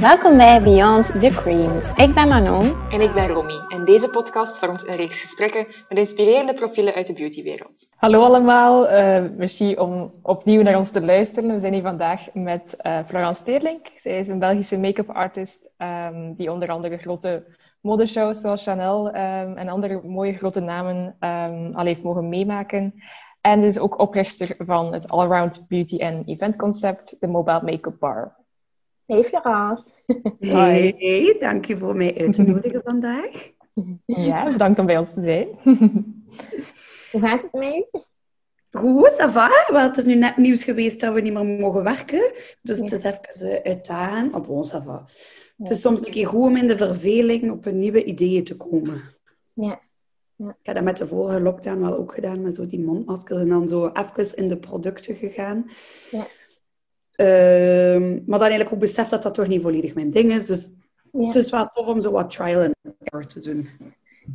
Welkom bij Beyond the Cream. Ik ben Manon. En ik ben Romy. En deze podcast vormt een reeks gesprekken met inspirerende profielen uit de beautywereld. Hallo allemaal, uh, merci om opnieuw naar ons te luisteren. We zijn hier vandaag met uh, Florence Teerlink. Zij is een Belgische make-up artist um, die onder andere grote modeshows zoals Chanel um, en andere mooie grote namen um, al heeft mogen meemaken. En is ook oprichter van het Allround Beauty en Event Concept, de Mobile Make-up Bar. Hey Florence. Hey, hey, dank je voor mij uit te nodigen vandaag. Ja, bedankt om bij ons te zijn. Hoe gaat het mee? Goed, ça va. Wel, het is nu net nieuws geweest dat we niet meer mogen werken. Dus het is even uh, uitdagen. Maar bon, ça va. Het is soms een keer goed om in de verveling op een nieuwe ideeën te komen. Ja. Ja. Ik heb dat met de vorige lockdown wel ook gedaan, met zo die mondmaskers en dan zo even in de producten gegaan. Ja. Uh, maar dan eigenlijk ook beseft dat dat toch niet volledig mijn ding is. Dus Ja. het is wel tof om zo wat trial and error te doen.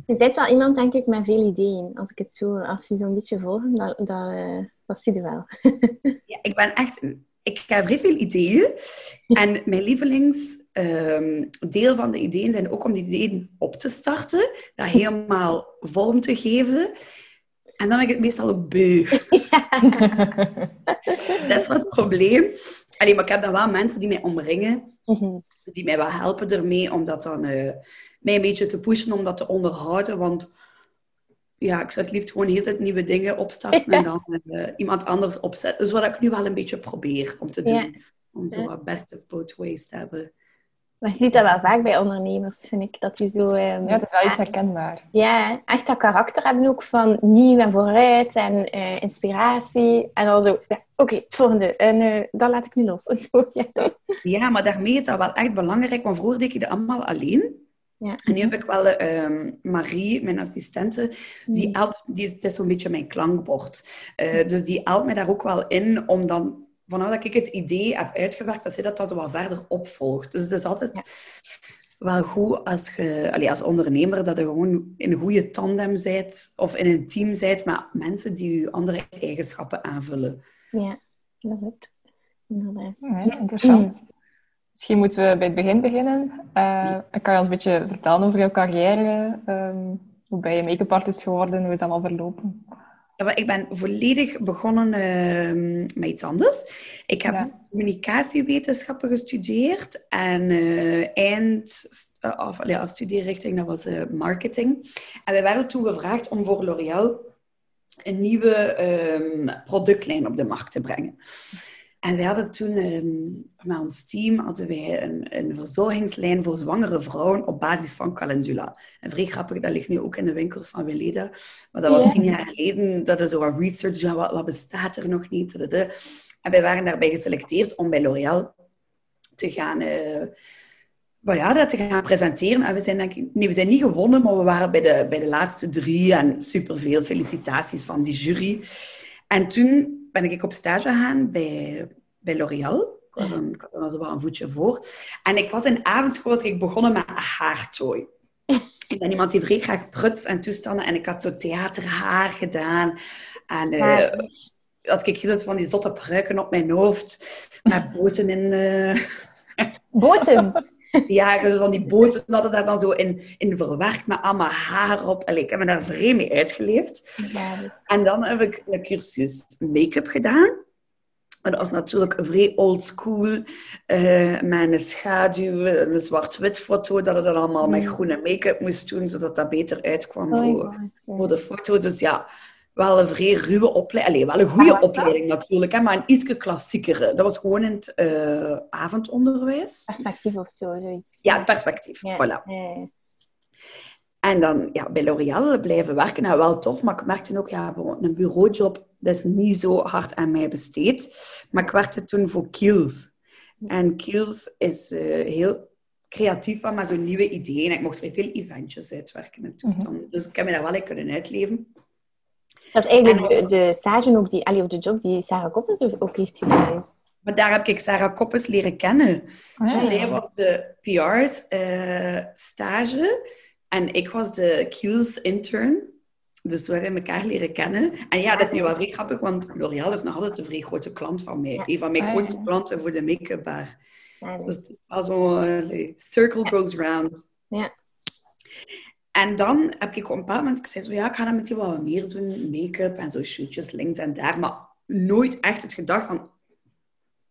Je bent wel iemand, denk ik, met veel ideeën. Als ik het zo, als je zo'n beetje volgt, dat, dat, eh, dat zie je wel. Ja, ik ben echt... Ik heb vrij veel ideeën. En mijn lievelingsdeel van de ideeën zijn ook om die ideeën op te starten. Dat helemaal vorm te geven. En dan ben ik het meestal ook beu. Dat is wat het probleem. Allee, maar ik heb dan wel mensen die mij omringen. Mhm. Die mij wel helpen ermee om dat dan... eh, mij een beetje te pushen om dat te onderhouden. Want ja, ik zou het liefst gewoon heel tijd nieuwe dingen opstarten en dan eh, iemand anders opzetten. Dus wat ik nu wel een beetje probeer om te doen. Ja. Om zo best of both ways te hebben. Maar je ziet dat wel vaak bij ondernemers, vind ik. Dat die zo... ehm, Ja, het is wel iets herkenbaar. Ja, echt dat karakter hebben ook van nieuw en vooruit en eh, inspiratie. En dan zo, ja, oké, het volgende. En eh, dat laat ik nu los. Zo, ja. Ja, maar daarmee is dat wel echt belangrijk, want vroeger deed ik dat allemaal alleen. Ja. En nu heb ik wel ehm, Marie, mijn assistente, die Mm. helpt, die is, dat is zo'n beetje mijn klankbord. Eh, dus die helpt mij daar ook wel in om dan, vanaf dat ik het idee heb uitgewerkt, dat zij dat dan zo wat verder opvolgt. Dus het is altijd Ja. wel goed als je, allee, als ondernemer, dat je gewoon in een goede tandem bent, of in een team bent met mensen die je andere eigenschappen aanvullen. Ja, dat is het. Inderdaad. Ja, interessant. Misschien moeten we bij het begin beginnen. Eh, kan je ons een beetje vertellen over jouw carrière? Ehm, hoe ben je make-up artist geworden? Hoe is dat allemaal verlopen? Ja, ik ben volledig begonnen ehm, met iets anders. Ik heb Ja. communicatiewetenschappen gestudeerd en eh, eind, eh, of als studierichting, dat was eh, marketing. En wij werden toen gevraagd om voor L'Oréal een nieuwe ehm, productlijn op de markt te brengen. En wij hadden toen ehm, met ons team hadden wij een, een verzorgingslijn voor zwangere vrouwen op basis van calendula. En vrij grappig, dat ligt nu ook in de winkels van Weleda. Maar dat was Ja. tien jaar geleden. Dat is zo wat research, ja, wat, wat bestaat er nog niet? dadada. En wij waren daarbij geselecteerd om bij L'Oréal te gaan... maar ja, dat te gaan presenteren. En we zijn, denk ik, nee, we zijn niet gewonnen, maar we waren bij de, bij de laatste drie. En superveel felicitaties van die jury. En toen ben ik op stage gegaan bij, bij L'Oréal. Ik was een, ik zo wel een voetje voor. En ik was in avondschool was ik begonnen met een haartooi. Ik ben iemand die vrij graag pruts en toestanden. En ik had zo theaterhaar gedaan. En Zalig. had ik heel van die zotte pruiken op mijn hoofd. Met boten in... eh, Boten. ja, dus van die boten hadden daar dan zo in, in verwerkt met allemaal haar op. Allee, ik heb me daar vreemd mee uitgeleefd. Zalig. En dan heb ik een cursus make-up gedaan. En dat was natuurlijk vrij old school. eh met een schaduw, een zwart-wit foto. Dat je dat allemaal met Mm. groene make-up moest doen, zodat dat beter uitkwam Oh, voor, ja. voor de foto. Dus ja, wel een vrij ruwe opleiding. Allee, wel een goede Ah, opleiding natuurlijk, hè, maar een iets klassiekere. Dat was gewoon in het eh, avondonderwijs. Perspectief of zo, zoiets. Ja, het perspectief. Ja. Voilà. Ja. En dan ja, bij L'Oréal blijven werken, nou wel tof, maar ik merkte ook, ja, een bureaujob, dat is niet zo hard aan mij besteed. Maar ik werkte toen voor Kiehl's. En Kiehl's is eh, heel creatief van met zo'n nieuwe ideeën. Ik mocht vrij veel eventjes uitwerken en toestanden. Dus ik heb me daar wel in kunnen uitleven. Dat is eigenlijk de, de stage ook die, allee, of de job die Sarah Koppens ook heeft gedaan. Maar daar heb ik Sarah Koppes leren kennen. Ah, Zij was de PR's eh, stage en ik was de Kiehl's intern. Dus we hebben elkaar leren kennen. En ja, dat is nu wel vrij grappig, want L'Oréal is nog altijd een vrij grote klant van mij. Ja. Een van mijn Ah, grootste klanten voor de make-up bar. Dus het is wel zo, eh, circle goes round. Ja. En dan heb ik op een bepaald moment, zei zo, ja, ik ga dan misschien wel wat meer doen, make-up en zo shootjes links en daar, maar nooit echt het gedacht van,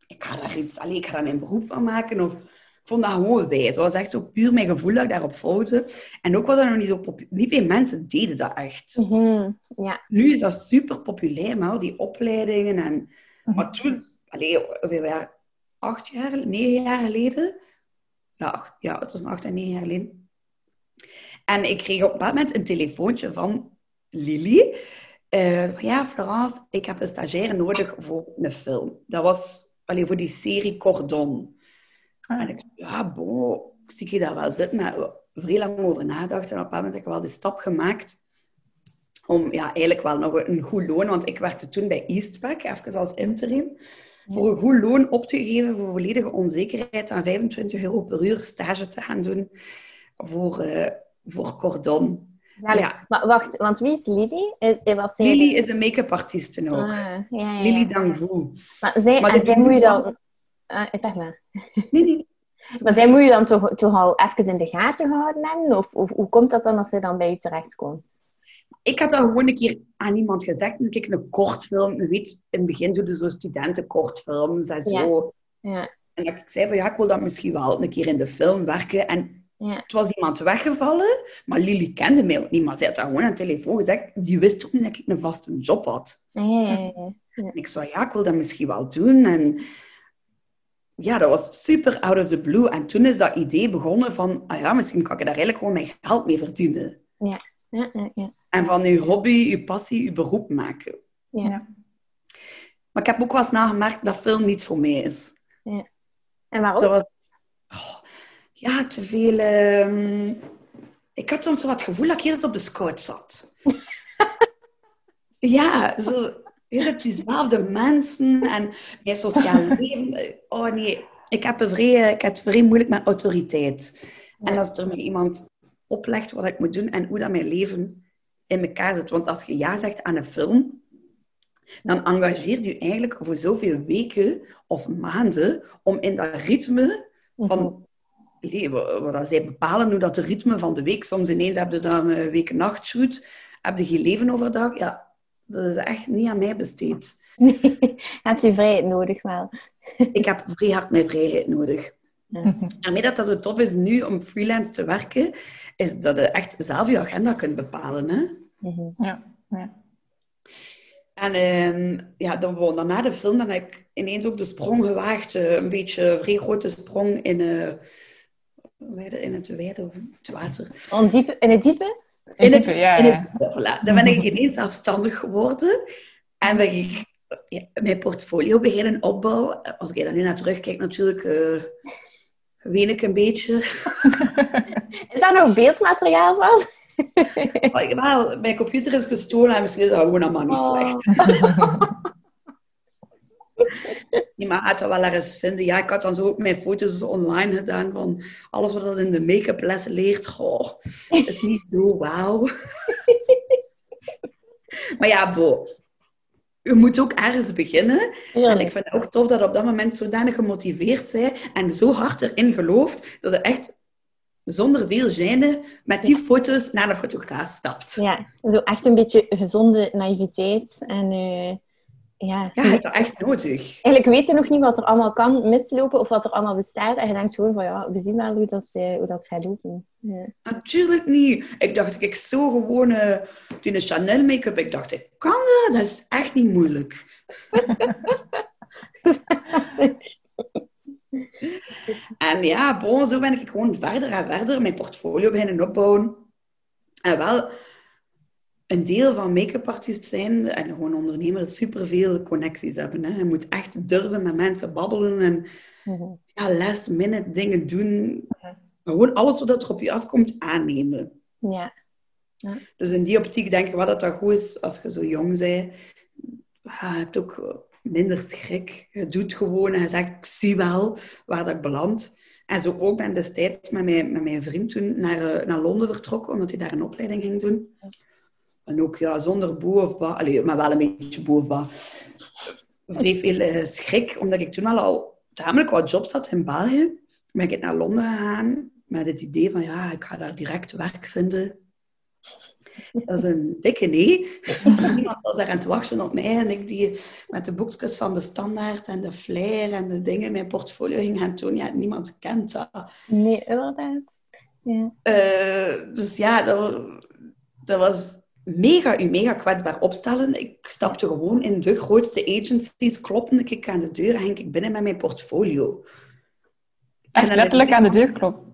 ik ga daar iets, allee, ik ga daar mijn beroep van maken, of ik vond dat gewoon wijs. Dat was echt zo puur mijn gevoel dat ik daarop volgde. En ook was dat nog niet zo populair. Niet veel mensen deden dat echt. Mhm. Ja. Nu is dat super populair, maar al die opleidingen en... Mhm. Maar toen, allee, jaar? Acht jaar, negen jaar geleden? Ja, acht, ja, het was een acht en negen jaar geleden. En ik kreeg op dat moment een telefoontje van Lily. Eh, van, ja, Florence, ik heb een stagiaire nodig voor een film. Dat was allee, voor die serie Cordon. Ah. En ik ja, ik zie je daar wel zitten. Ik heb er vrij lang over nagedacht. En op een bepaald moment heb ik wel die stap gemaakt om ja, eigenlijk wel nog een goed loon, want ik werkte toen bij Eastpack, even als interim, voor een goed loon op te geven voor volledige onzekerheid aan 25 euro per uur stage te gaan doen voor, eh, voor Cordon. Zalig. Ja. Maar wacht, want wie is Lily? Is, is- was zij Lily de- is een make-up artiest ook. Ah, ja, ja. Lily Dangvu. Maar zij, Maar en zij moet je dan... Ah, zeg maar. Nee, nee. Maar zij moet je dan toch, toch al even in de gaten gehouden hebben? Of, of hoe komt dat dan als zij dan bij u terechtkomt? Ik had dat gewoon een keer aan iemand gezegd. ik een kortfilm, je weet, in het begin doe je zo studentenkortfilms en zo. Ja, En dat ik zei van ja, ik wil dat misschien wel een keer in de film werken. En ja. het was iemand weggevallen, maar Lily kende mij ook niet. Maar zij had dat gewoon aan de telefoon gezegd. Die wist ook niet dat ik een vaste job had. Ja, ja, ja, ja. En ik zei ja, ik wil dat misschien wel doen. En ja, dat was super out of the blue. En toen is dat idee begonnen van, ah ja, misschien kan ik daar eigenlijk gewoon mijn geld mee verdienen. Ja, ja, ja. En van je hobby, je passie, je beroep maken. Ja. Ja. Maar ik heb ook wel eens nagemerkt dat film niet voor mij is. En waarom? Dat was... oh, ja, te veel... ehm, Ik had soms wat het gevoel dat ik heel op de scout zat. ja, zo... Heel op diezelfde mensen en mijn sociaal leven. Oh nee, ik heb, vrij, ik heb het vrij moeilijk met autoriteit. En als er me iemand oplegt wat ik moet doen en hoe dat mijn leven in elkaar zit. Want als je ja zegt aan een film, dan engageert je eigenlijk voor zoveel weken of maanden om in dat ritme van... Nee, wat zij bepalen hoe dat de ritme van de week... Soms ineens heb je dan een week nachtshoot. Heb je geen leven overdag? Ja, dat is echt niet aan mij besteed. Hebt u vrijheid nodig wel? Ik heb vrij hard mijn vrijheid nodig. Ja. En mee dat dat zo tof is nu om freelance te werken, is dat je echt zelf je agenda kunt bepalen. Hè? Mhm. Ja. ja. En ehm, ja, dan, dan na de film dan heb ik ineens ook de sprong gewaagd. eh, een beetje een vrij grote sprong in, eh, dat? in het wijde of het water. Ondiep, in het diepe? In het, diepe, ja, in ja. het, voilà. Dan ben ik ineens zelfstandig geworden. En ben ik ja, mijn portfolio beginnen opbouwen. Als ik daar nu naar terugkijk, natuurlijk, eh ween ik een beetje. Is daar nog beeldmateriaal van? Wel, mijn computer is gestolen en misschien is dat gewoon allemaal niet Oh. Nee, maar had dat wel ergens vinden. Ja, ik had dan zo ook mijn foto's online gedaan van alles wat dat in de make-up les leert. Goh, is niet zo wauw. maar ja, bo. Je moet ook ergens beginnen. En ik vind het ook tof dat je op dat moment zodanig gemotiveerd bent en zo hard erin gelooft dat je echt zonder veel gêne met die foto's naar de fotograaf stapt. Ja, zo echt een beetje gezonde naïviteit. En eh, ja, Ja, je hebt dat echt nodig. eigenlijk weet je nog niet wat er allemaal kan mislopen of wat er allemaal bestaat. En je denkt gewoon van ja, we zien wel hoe dat, eh, hoe dat gaat lopen. Ja. Natuurlijk niet. Ik dacht, ik zo gewoon eh, die Chanel make-up. Ik dacht, ik kan dat. Dat is echt niet moeilijk. En ja, bon, zo ben ik gewoon verder en verder mijn portfolio beginnen opbouwen. En wel, een deel van make-up artiest zijn en gewoon ondernemer is superveel connecties hebben. Hè. Je moet echt durven met mensen babbelen en Mhm. ja, last minute dingen doen. Gewoon alles wat er op je afkomt aannemen. ja. Dus in die optiek denk ik wel dat dat goed is als je zo jong bent. Ah, Je hebt ook minder schrik. Je doet gewoon en je zegt, ik zie wel waar dat ik beland. En zo ook ben destijds met mijn, met mijn vriend toen naar, eh, naar Londen vertrokken, omdat hij daar een opleiding ging doen. En ook ja, zonder boe of ba. Allee, maar wel een beetje boe of ba. Vrij veel eh, schrik, omdat ik toen wel al tamelijk wat jobs had in België, ben ik naar Londen gegaan met het idee van, ja, ik ga daar direct werk vinden. Dat is een dikke nee. Niemand was daar aan het wachten op mij. En ik die met de boekjes van de standaard en de flyer en de dingen in mijn portfolio ging gaan tonen. Ja, niemand kent dat. Nee, inderdaad. Ja. Uh, dus ja, dat, dat was mega, u mega kwetsbaar opstellen. Ik stapte gewoon in de grootste agencies, klopte ik aan de deur en ging ik binnen met mijn portfolio. Echt letterlijk aan de deur kloppen?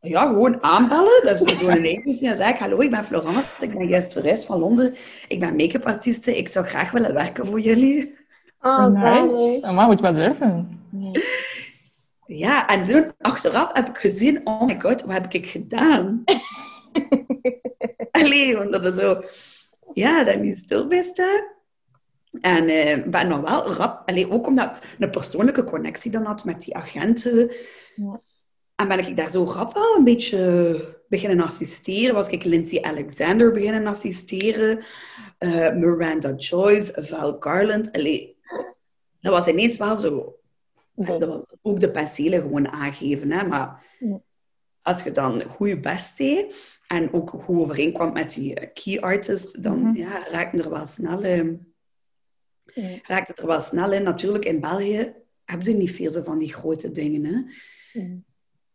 Ja, gewoon aanbellen. Dat is zo'n agency. Dan zeg ik, hallo, ik ben Florence, ik ben juist toerist van Londen. Ik ben make-up artieste, ik zou graag willen werken voor jullie. Oh, nice. Oh, maar moet je maar durven. Ja, en toen achteraf heb ik gezien, oh my god, wat heb ik gedaan? Allee, want dat is zo... Ja, dat niet stil bij staan. En uh, ben nog wel rap... Allee, ook omdat ik een persoonlijke connectie dan had met die agenten. Ja. En ben ik daar zo rap wel een beetje beginnen assisteren. Was ik Lindsay Alexander beginnen assisteren. Uh, Miranda Joyce, Val Garland. Allee, dat was ineens wel zo... Dat was ook de penselen gewoon aangeven. Hè? Maar als je dan goed best deed en ook goed overeenkwam met die eh, key artist, dan mm ja, raakte er wel snel in. Ja. Raakte er wel snel in. Natuurlijk, in België heb je niet veel zo van die grote dingen. Hè?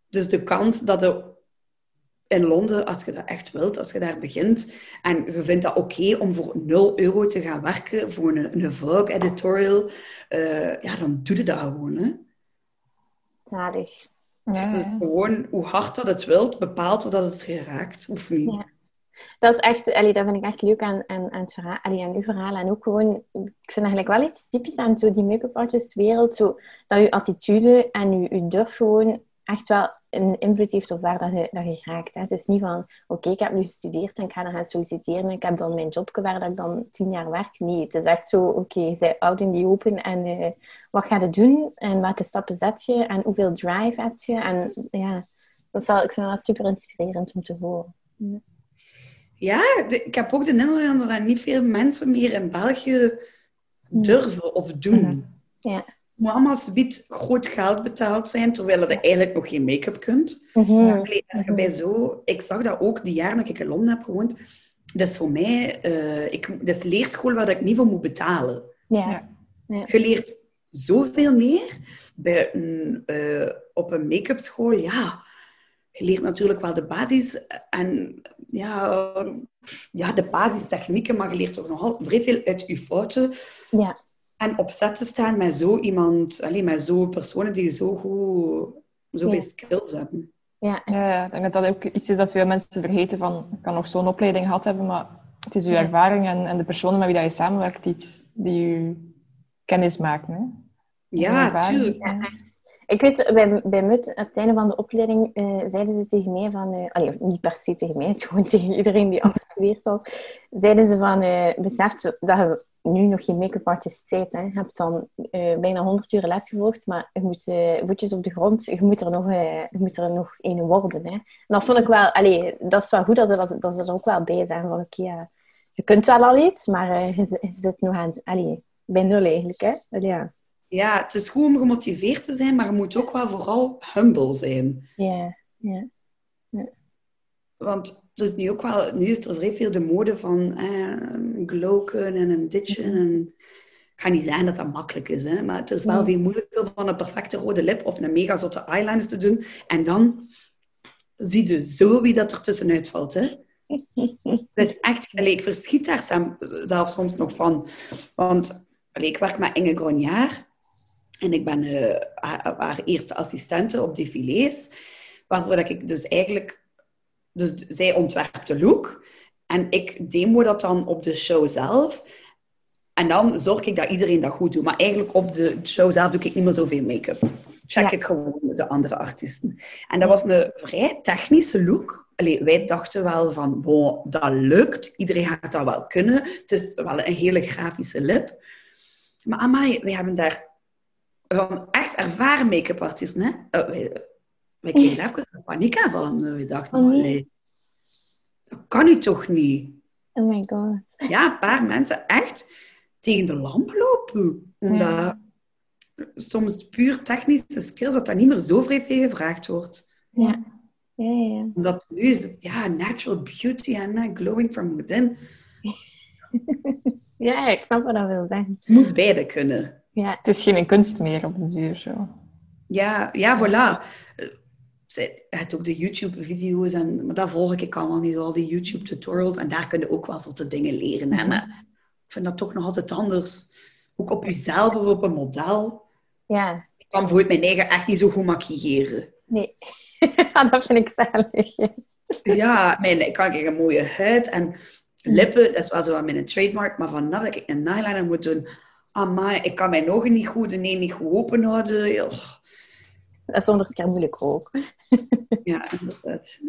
Dus de kans dat je in Londen, als je dat echt wilt, als je daar begint en je vindt dat oké om voor 0 euro te gaan werken voor een, een Vogue editorial, uh, ja, dan doe je dat gewoon. Hè? Zalig. Ja. Het is gewoon hoe hard dat het wilt, bepaalt of dat het je raakt of niet. Ja. Dat is echt, allee, dat vind ik echt leuk aan, aan, aan, het verhaal, allee, aan uw verhaal. En ook gewoon, ik vind eigenlijk wel iets typisch aan zo die make-up artist wereld. Zo, dat je attitude en je, je durf gewoon echt wel een invloed heeft op waar dat je, dat je raakt. Hè. Het is niet van, oké, ik heb nu gestudeerd en ik ga dan gaan solliciteren. Ik heb dan mijn job waar dat ik dan tien jaar werk. Nee, het is echt zo, oké, okay, zij oud in die open en uh, wat ga je doen? En welke stappen zet je? En hoeveel drive heb je? En ja, dat is wel, ik vind dat super inspirerend om te horen. Ja, ik heb ook de indruk dat niet veel mensen meer in België durven of doen. Ja mama's biedt groot geld betaald zijn, terwijl je eigenlijk nog geen make-up kunt. Mm als je bij zo... Ik zag dat ook die jaren dat ik in Londen heb gewoond. Dat is voor mij... Uh, ik, dat is leerschool waar ik niet voor moet betalen. Ja. ja. Je leert zoveel meer. Bij een, uh, op een make-up school, ja... Je leert natuurlijk wel de basis en ja, ja, de basistechnieken, maar je leert toch nogal vrij veel uit je fouten. Ja. En op set te staan met zo iemand, alleen met zo'n personen die zo goed, zoveel ja. skills hebben. Ja, ja, ik denk dat dat ook iets is dat veel mensen vergeten van, ik kan nog zo'n opleiding gehad hebben, maar het is uw ervaring en, en de personen met wie dat je samenwerkt die, die je kennis maken. Hè? Ja, natuurlijk. Ja, ik weet, bij, bij MUT, op het einde van de opleiding, uh, zeiden ze tegen mij van... Uh, allee, niet per se tegen mij, het gewoon tegen iedereen die afgestudeerd was. Zeiden ze van, uh, besef dat je nu nog geen make-up artist bent. Hè. Je hebt dan bijna 100 uur les gevolgd, maar je moet voetjes op de grond. Je moet er nog, je moet er nog een worden. Hè. En dat vond ik wel... Allee, dat is wel goed dat ze, dat, dat ze er ook wel bij zijn. Van, oké, okay, je kunt wel al iets, maar je, je, zit nog aan... Allee, bij nul eigenlijk, hè. ja ja, het is goed om gemotiveerd te zijn, maar je moet ook wel vooral humble zijn. Ja, ja. Want het is nu ook wel, nu is er vrij veel de mode van eh, gloken en een ditchen. Mhm. En, ik ga niet zeggen dat dat makkelijk is, hè, maar het is wel veel moeilijker van een perfecte rode lip of een mega zotte eyeliner te doen. En dan zie je zo wie dat er tussenuit valt. Hè. Dat is echt, allez, ik verschiet daar zelf soms nog van. Want ik werk met Inge Gronjaar. En ik ben uh, haar, eerste assistente op défilés, waarvoor dat ik dus eigenlijk... Dus zij ontwerpt de look en ik demo dat dan op de show zelf. En dan zorg ik dat iedereen dat goed doet. Maar eigenlijk op de show zelf doe ik niet meer zoveel make-up. Check ik gewoon de andere artiesten. En dat was een vrij technische look. Allee, wij dachten wel van, wow, dat lukt. Iedereen gaat dat wel kunnen. Het is wel een hele grafische lip. Maar amai, we hebben daar van echt ervaren make-up artiesten. Hè? Uh, wij, wij kregen even een paniekaanval. We dachten, oh, nee. dat kan nu toch niet? Oh my god. Ja, een paar mensen echt tegen de lamp lopen. Omdat, soms puur technische skills, dat dat niet meer zo vrij veel gevraagd wordt. Ja. Ja, ja, ja. Omdat nu is het, ja, natural beauty en uh, glowing from within. Ja, ik snap wat dat wil zeggen. Je moet beide kunnen. Ja, Het is geen kunst meer op de duur. Zo. Ja, ja, voilà. Je hebt ook de YouTube-video's, en, maar dat volg ik allemaal niet, al die YouTube-tutorials. En daar kun je ook wel soorten dingen leren. Hè? Maar ik vind dat toch nog altijd anders. Ook op jezelf of op een model. ja. Ik kan bijvoorbeeld mijn eigen echt niet zo goed maquilleren. Nee. Ja, dat vind ik zalig. Ja, mijn, ik kan een mooie huid en lippen, dat is wel zo mijn trademark. Maar vanaf dat ik een eyeliner moet doen, amai, ik kan mijn ogen niet goed, nee, niet goed open houden. Oh, Dat is keer moeilijk ook. Ja, inderdaad.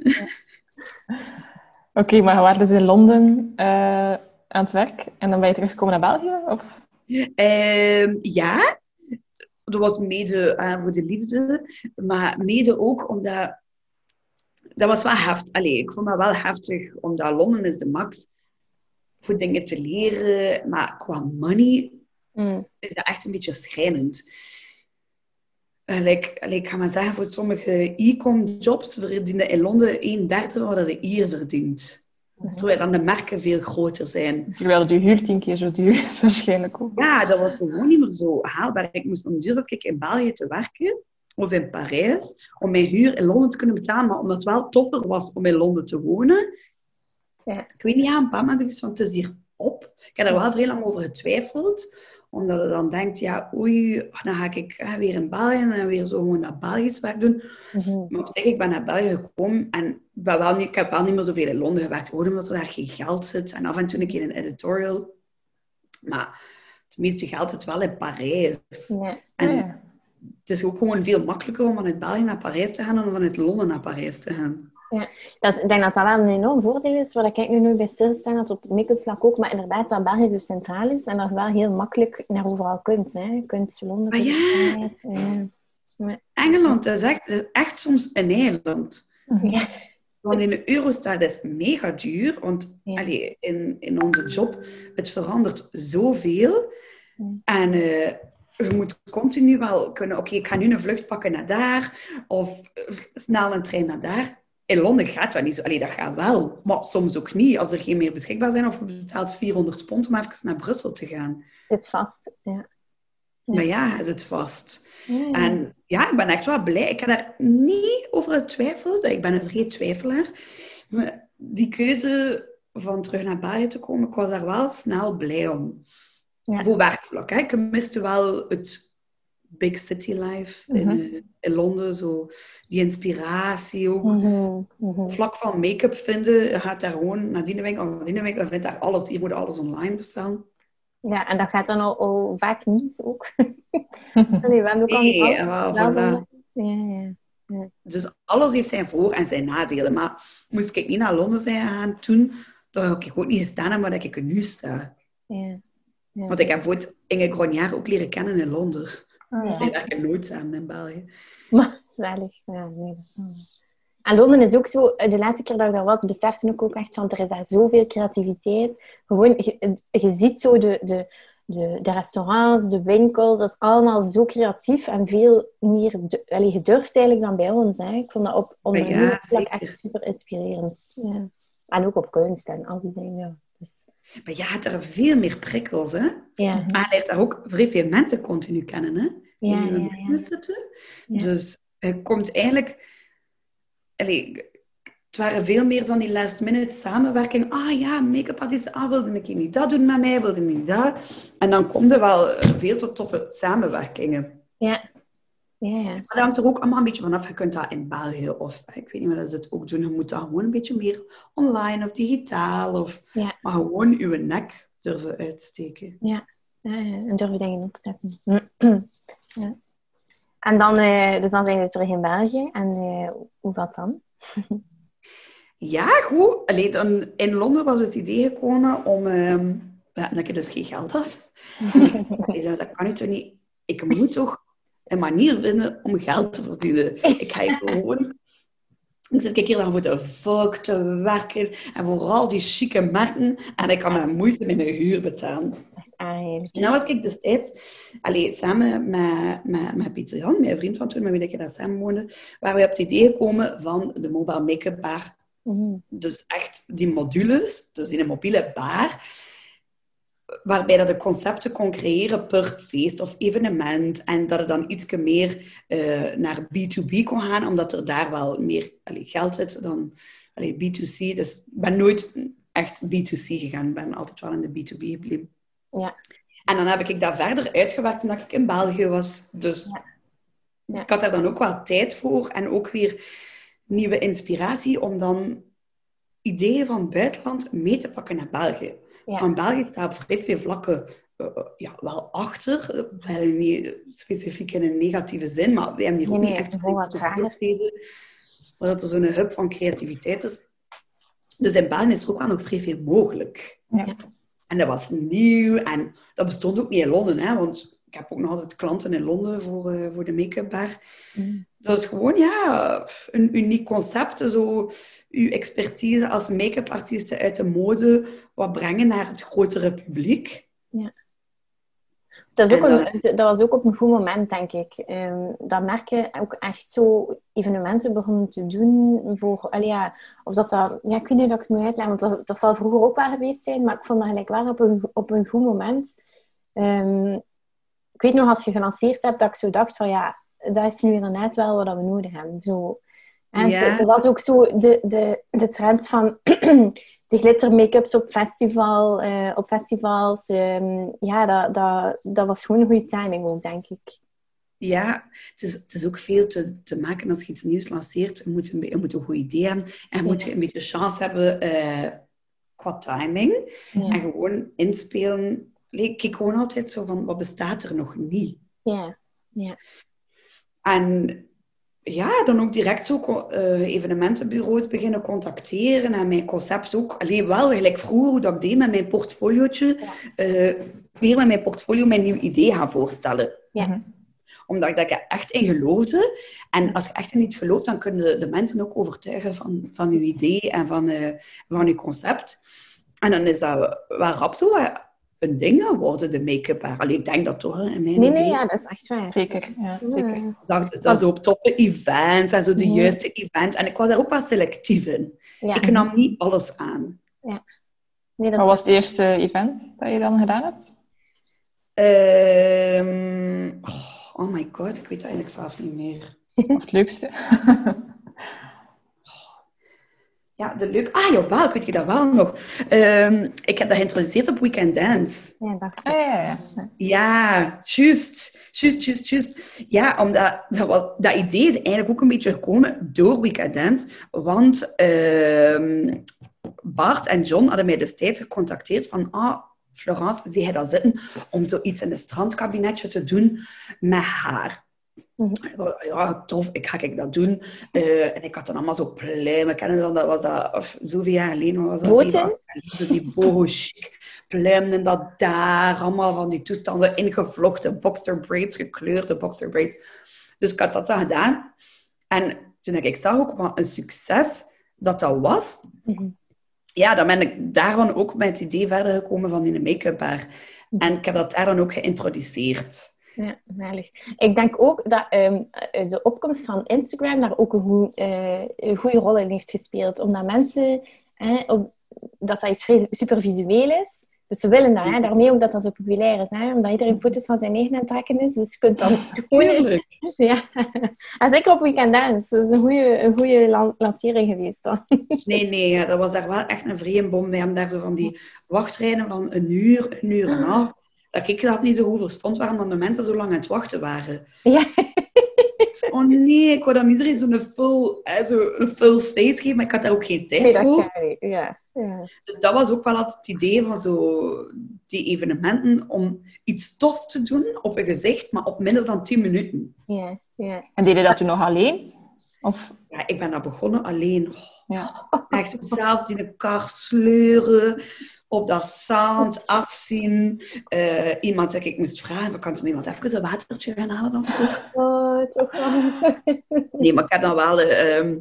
Oké, maar je was dus in Londen eh, aan het werk en dan ben je teruggekomen naar België? Of? Ehm, ja, dat was mede eh, voor de liefde, maar mede ook omdat... Dat was wel heftig. Allee, ik vond dat wel heftig, omdat Londen is de max voor dingen te leren. Maar qua money Mm. is dat echt een beetje schrijnend. Eh, like, like, ik ga maar zeggen, voor sommige e-com jobs verdienen in Londen een derde wat je hier verdient. Terwijl dan de merken veel groter zijn. Terwijl je huur tien keer zo duur is waarschijnlijk ook. Ja, dat was gewoon niet meer zo haalbaar. Ik moest om duur dat ik in België te werken, of in Parijs, om mijn huur in Londen te kunnen betalen. Maar omdat het wel toffer was om in Londen te wonen. Ja. Ik weet niet, ja, een paar maanden van, het is hier op. Ik heb er wel vrij lang over getwijfeld. Omdat je dan denkt, ja, oei, dan ga ik eh, weer in België en weer zo gewoon dat Belgisch werk doen. Mhm. Maar op zich, ik ben naar België gekomen en ben wel niet, ik heb wel niet meer zoveel in Londen gewerkt. Gewoon omdat er daar geen geld zit. En af en toe een keer een editorial. Maar het meeste geld zit wel in Parijs. Ja. En ja. het is ook gewoon veel makkelijker om vanuit België naar Parijs te gaan dan om vanuit Londen naar Parijs te gaan. Dat, ik denk dat dat wel een enorm voordeel is, waar ik nu nooit bij stilstaan, dat op make-up vlak ook, maar inderdaad dat België zo centraal is en dat je wel heel makkelijk naar overal kunt. Hè. Je kunt Londen, Ah, kunt ja. Ja. Engeland dat is echt, is echt soms een eiland. Ja. Want in de Eurostar dat is mega duur. Want Ja. allee, in, in onze job, het verandert zoveel. Ja. En eh, je moet continu wel kunnen... Oké, ik ga nu een vlucht pakken naar daar. Of snel een trein naar daar. In Londen gaat dat niet zo. Allee, dat gaat wel. Maar soms ook niet. Als er geen meer beschikbaar zijn. Of je betaalt 400 pond om even naar Brussel te gaan. Zit vast. Ja. Ja. Maar ja, is het vast. Ja, ja. En ja, ik ben echt wel blij. Ik heb daar niet over getwijfeld. Ik ben een vergeet twijfelaar. Maar die keuze van terug naar België te komen, ik was daar wel snel blij om. Voor werkvlak. Hè. Ik miste wel het big city life in, Mhm. eh, in Londen. Zo. Die inspiratie ook. Mhm, mhm. Vlak van make-up vinden. Je gaat daar gewoon naar die winkel, naar die winkel. Je vindt daar alles. Hier moet alles online bestellen. Ja, en dat gaat dan al, al vaak niet ook. nee, we hebben ook Nee, al- en wel, wel voilà. Ja, ja. Dus alles heeft zijn voor- en zijn nadelen. Maar moest ik niet naar Londen zijn gegaan toen, dan had ik ook niet gestaan hebben waar ik er nu sta. ja. ja. Want ik heb bijvoorbeeld Inge Gronjaar ook leren kennen in Londen. Ah, Die werken nooit samen in België. Maar, zalig. Ja, nee, dat is. En Londen is ook zo, eh, de laatste keer dat ik daar was, besefte ik ook echt van, er is daar zoveel creativiteit. Gewoon, je, je ziet zo de, de, de, de restaurants, de winkels, dat is allemaal zo creatief en veel meer allee, gedurfd eigenlijk dan bij ons. Hè. Ik vond dat op Ja, zeker. echt super inspirerend. Ja. En ook op kunst en al die dingen. Ja. Dus, Maar je hebt er veel meer prikkels, hè? ja, Maar je leert daar ook vrij veel mensen continu kennen, hè? ja, In ja, ja. zitten. Dus je komt eigenlijk... Allee, het waren veel meer zo'n die last minute samenwerking. Ah ja, make-up artist, ah, wilde ik niet dat doen met mij, wilde niet dat. En dan komt er wel veel te toffe samenwerkingen. Ja. Ja, ja. Maar dat hangt er ook allemaal een beetje vanaf. Je kunt dat in België of ik weet niet wat ze het ook doen. Je moet dat gewoon een beetje meer online of digitaal. Of, Ja. Maar gewoon je nek durven uitsteken. Ja, en durven dingen opzetten. ja. En dan, eh, dus dan zijn we terug in België. En eh, hoe wat dan? Ja, goed. Allee, dan, in Londen was het idee gekomen om... ehm ja, dat ik dus geen geld had. Dat kan ik toch niet... Ik moet toch een manier vinden om geld te verdienen. Ik ga gewoon... Ik zit hier dan voor de Vogue te werken. En vooral die chique merken. En ik kan met moeite mijn huur betalen. En dan was ik destijds, allee, samen met, met, met Pieter Jan, mijn vriend van toen, met wie ik daar samen woonde, waar we op het idee gekomen van de mobile make-up bar. Mhm. Dus echt die modules, dus in een mobiele bar, waarbij dat de concepten kon creëren per feest of evenement. En dat het dan iets meer eh, naar B2B kon gaan, omdat er daar wel meer allee, geld zit dan allee, B2C. Dus ik ben nooit echt B2C gegaan. Ik ben altijd wel in de B2B gebleven. Ja. En dan heb ik dat verder uitgewerkt toen ik in België was. Dus Ja. Ja. ik had daar dan ook wel tijd voor. En ook weer nieuwe inspiratie om dan ideeën van het buitenland mee te pakken naar België. Ja. Want België staat op vrij veel vlakken eh, eh, ja, wel achter. Wel niet specifiek in een negatieve zin, maar wij hebben hier ook Nee, niet nee, echt grootheden, waar dat er zo'n hub van creativiteit is. Dus in België is er ook wel nog vrij veel mogelijk. Ja. En dat was nieuw en dat bestond ook niet in Londen, hè, want ik heb ook nog altijd klanten in Londen voor, eh, voor de make-up bar. Mhm. Dat is gewoon ja, een uniek concept. Zo uw expertise als make-up artiesten uit de mode wat brengen naar het grotere publiek. Dat, is ook En een, dat was ook op een goed moment, denk ik. Ehm, dat merk je ook echt zo evenementen begonnen te doen voor... Allee, ja, of dat dat... Ja, ik weet niet of ik het moet uitleggen, want dat, dat zal vroeger ook wel geweest zijn, maar ik vond dat gelijk wel op een, op een goed moment. Ehm, ik weet nog, als je gelanceerd hebt, dat ik zo dacht van ja, dat is nu inderdaad wel wat we nodig hebben. Zo. En Ja. er was ook zo de, de, de trend van de glitter make-ups op, festival, eh, op festivals. ehm, ja, dat, dat, dat was gewoon een goede timing ook, denk ik. Ja, het is, het is ook veel te, te maken als je iets nieuws lanceert. Je moet een, je moet een goed idee hebben en je moet Ja. een beetje chance hebben eh, qua timing. Ja. En gewoon inspelen. Ik kijk gewoon altijd zo van, wat bestaat er nog niet? Ja, En ja, dan ook direct zo eh, evenementenbureaus beginnen contacteren en mijn concept ook. Alleen wel gelijk vroeger hoe dat ik deed met mijn portfoliootje. eh, weer met mijn portfolio mijn nieuw idee gaan voorstellen. Ja. Mhm. Omdat ik daar echt in geloofde. En als je echt in iets gelooft, dan kunnen de, mensen ook overtuigen van, van je idee en van, eh, van je concept. En dan is dat wel rap zo een ding geworden, de make-up. Allee, ik denk dat toch, hè, in mijn nee, idee. nee, ja, dat is echt waar. Zeker, ja, zeker. Ja. dacht dat zo op toffe events en zo de Ja. juiste events. En ik was daar ook wel selectief in. Ja. Ik nam niet alles aan. Nee, dat Wat was het eerste event dat je dan gedaan hebt? Ehm, oh, oh my god, ik weet eigenlijk zelf niet meer. Of het leukste? Ja, de leuk. Ah, jawel, ik weet je dat wel nog. Ehm, ik heb dat geïntroduceerd op Weekend Dance. Ja, dacht Ah, ik. ja, ja, ja. Ja, juist. Juist, juist, juist. Ja, omdat dat, dat idee is eigenlijk ook een beetje gekomen door Weekend Dance. Want ehm, Bart en John hadden mij destijds gecontacteerd van... Ah, Florence, zie jij dat zitten om zoiets in een strandkabinetje te doen met haar? Mhm. Ik Ja, tof, ik ga ik dat doen. Eh, en ik had dan allemaal zo pluimen. Kennen dan, dat was dat of zoveel jaar geleden. Was dat Boten? Die boho chic pluimen en dat daar. Allemaal van die toestanden ingevlochten boxer braids, gekleurde boxer braids. Dus ik had dat dan gedaan. En toen ik zag ook wat een succes dat dat was, Mhm. ja, dan ben ik daarvan ook met het idee verder gekomen van die make-up bar. En ik heb dat daar dan ook geïntroduceerd. Ja, heilig. Ik denk ook dat ehm, eh, de opkomst van Instagram daar ook een, goe- eh, een goede rol in heeft gespeeld. Omdat mensen, hè, op, dat dat iets vrij super visueel is. Dus ze willen dat, hè, daarmee ook dat dat zo populair is. Hè, omdat iedereen foto's van zijn eigen aan het trekken is. Dus je kunt dan gewoon... Ja. En zeker op Weekend Dance. Dat is een goede, een goede lan- lancering geweest dan. Nee, nee, dat was daar wel echt een vreemde bom. We hebben daar zo van die wachtrijden van een uur, een uur en een half. Dat ik dat niet zo goed verstond waarom dan de mensen zo lang aan het wachten waren. Ja. Oh nee, ik wou dan iedereen zo'n full, eh, zo een full face geven, maar ik had daar ook geen tijd Nee, dat voor. Ja. Ja. Dus dat was ook wel altijd het idee van zo die evenementen om iets tofs te doen op een gezicht, maar op minder dan 10 minuten. Ja. Ja. En deed je dat toen nog alleen? Of, Ja, ik ben daar begonnen alleen. Oh, ja. echt zelf in de kar sleuren, op dat zand afzien. Eh, iemand dat ik moest vragen, kan er iemand even een watertje gaan halen of zo? Oh, toch wel. Nee, maar ik heb dan wel, ehm,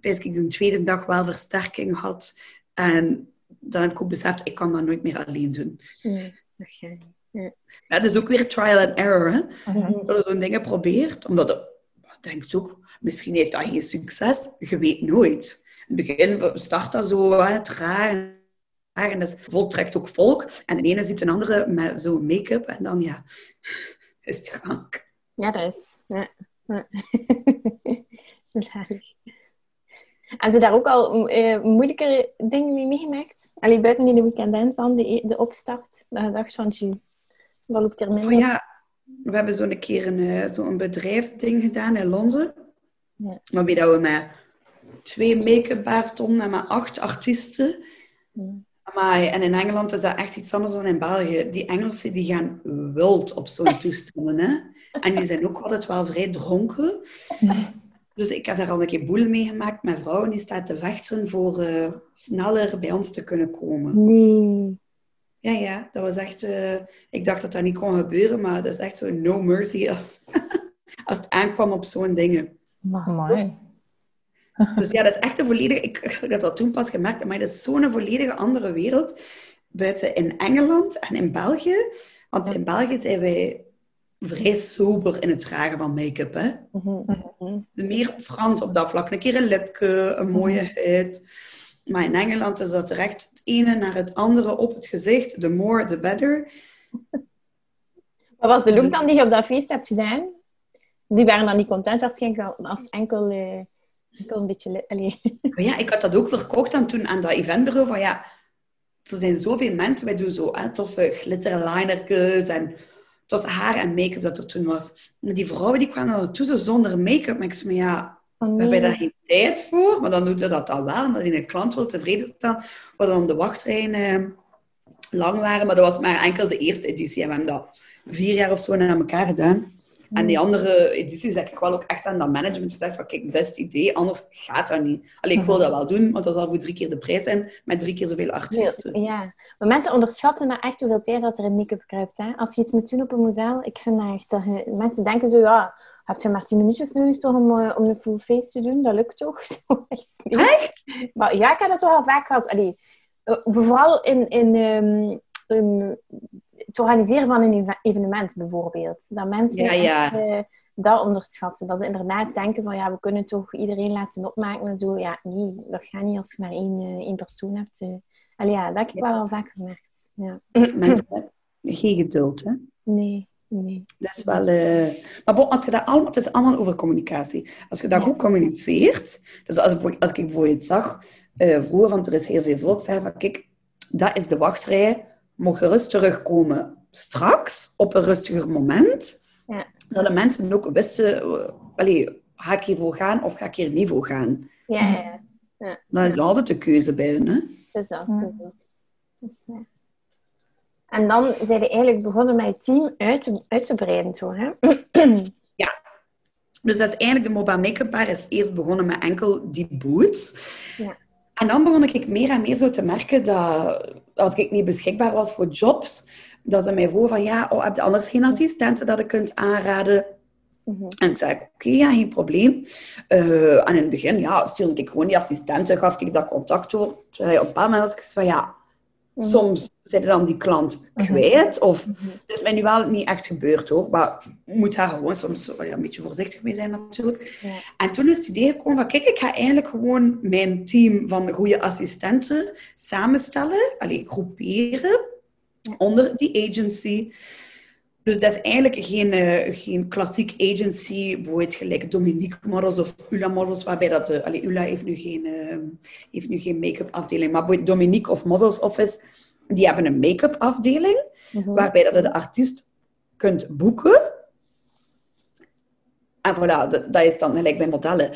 weet ik, de tweede dag wel versterking gehad. En dan heb ik ook beseft, ik kan dat nooit meer alleen doen. Dat niet. Ja. Ja, dat is ook weer trial and error. Hè? Mhm. Dat je zo'n dingen probeert. Omdat je denkt ook, misschien heeft dat geen succes. Je weet nooit. In het begin start dat zo hè, traag. En dat voltrekt ook volk. En de ene ziet een andere met zo'n make-up. En dan, ja, is het gang. Ja, dat is. Ja. Ja. dat is. Heb je daar ook al eh, moeilijkere dingen mee meegemaakt? Allee, buiten die de weekend dance dan, de, de opstart. Dat je dacht van, tju, wat loopt er mee? Oh ja, we hebben zo'n keer een, eh, zo'n bedrijfsding gedaan in Londen. Ja. Waarbij dat we met twee make-up stonden en met acht artiesten. Mm. Amai, en in Engeland is dat echt iets anders dan in België. Die Engelsen die gaan wild op zo'n toestanden. Hè? En die zijn ook altijd wel vrij dronken. Dus ik heb daar al een keer boel meegemaakt met vrouwen die staan te vechten voor eh, sneller bij ons te kunnen komen. Nee. Ja, ja, dat was echt... eh, ik dacht dat dat niet kon gebeuren, maar dat is echt zo no mercy als, als het aankwam op zo'n dingen. Amai. Dus ja, dat is echt een volledige... Ik, ik had dat toen pas gemerkt, maar dat is zo'n volledige andere wereld. Buiten in Engeland en in België. Want in België zijn wij vrij sober in het dragen van make-up, hè. Mhm, mhm. Meer Frans op dat vlak. Een keer een lipje, een mooie huid. Maar in Engeland is dat er echt het ene naar het andere op het gezicht. The more, the better. Wat was de look dan die je op dat feest hebt gedaan? Die waren dan niet content waarschijnlijk als enkel, eh, een beetje... Allee. Maar ja, ik had dat ook verkocht aan toen aan dat eventbureau. Van ja, er zijn zoveel mensen. Wij doen zo hè, toffe glitterlinertjes en het was haar en make-up dat er toen was. En die vrouwen die kwamen naartoe zo zonder make-up. Maar ik zei, maar ja, Oh, we hebben daar geen tijd voor. Maar dan doe je dat dan wel, omdat je een klant wil tevreden staan. Waar dan de wachtrijen eh, lang waren. Maar dat was maar enkel de eerste editie. En we hebben dat vier jaar of zo na elkaar gedaan. En die andere edities heb ik wel ook echt aan dat management gezegd van kijk, dat is het idee, anders gaat dat niet. Alleen ik wil dat wel doen, want dat zal voor drie keer de prijs zijn, met drie keer zoveel artiesten. Ja, maar mensen onderschatten dat echt hoeveel tijd dat er in make-up kruipt. Hè? Als je iets moet doen op een model, ik vind dat echt... Dat je, mensen denken zo, ja, heb je maar tien minuutjes nodig toch om, eh, om een full face te doen? Dat lukt toch? Echt. Maar ja, ik heb het wel al vaak gehad. Allee, eh, vooral in, in ehm, in het organiseren van een eve- evenement bijvoorbeeld. Dat mensen Ja, ja. echt, eh, dat onderschatten. Dat ze inderdaad denken van, ja, we kunnen toch iedereen laten opmaken en zo. Ja, nee, dat gaat niet als je maar één, eh, één persoon hebt. eh. Allee, ja, dat heb ik wel al vaak gemerkt. Ja. Mensen geen geduld, hè. Nee, nee. Dat is wel... eh, Maar bon, als je dat allemaal... Het is allemaal over communicatie. Als je dat goed communiceert... Dus als ik, als ik bijvoorbeeld zag... vroeger, want er is heel veel volk, zeggen van... Kijk, dat is de wachtrij. Mocht gerust terugkomen straks, op een rustiger moment. Ja. Zodat mensen ook wisten... eh, allee, ga ik hiervoor gaan of ga ik hier niet voor gaan? Ja, ja, ja. Dan is altijd de keuze bij hun, hè. Dus dat, dat. Dat. En dan zijn we eigenlijk begonnen met je team uit te, uit te breiden. Zo, hè? Dus dat is eigenlijk de mobile make-up bar is eerst begonnen met enkel die boots. Ja. En dan begon ik meer en meer zo te merken dat als ik niet beschikbaar was voor jobs, dat ze mij vroegen van ja, oh, heb je anders geen assistenten dat je kunt aanraden? Mhm. En ik zei, oké, ja, geen probleem. Eh, en in het begin, ja, stuurde ik gewoon die assistenten, gaf ik dat contact door. Toen zei op een bepaald moment had ik van ja, soms zijn dan die klant kwijt. Of, Het is mij nu wel niet echt gebeurd hoor, maar je moet daar gewoon soms ja, een beetje voorzichtig mee zijn natuurlijk. Ja. En toen is het idee gekomen van, kijk, ik ga eigenlijk gewoon mijn team van goede assistenten samenstellen, allee, groeperen onder die agency. Dus dat is eigenlijk geen, eh, geen klassiek agency, bijvoorbeeld gelijk Dominique Models of Ula Models, waarbij dat... eh allee, Ula heeft nu geen, eh, heeft nu geen make-up afdeling, maar bijvoorbeeld Dominique of Models Office, die hebben een make-up afdeling, Mhm. waarbij dat je de artiest kunt boeken. En voilà, dat, dat is dan gelijk bij modellen.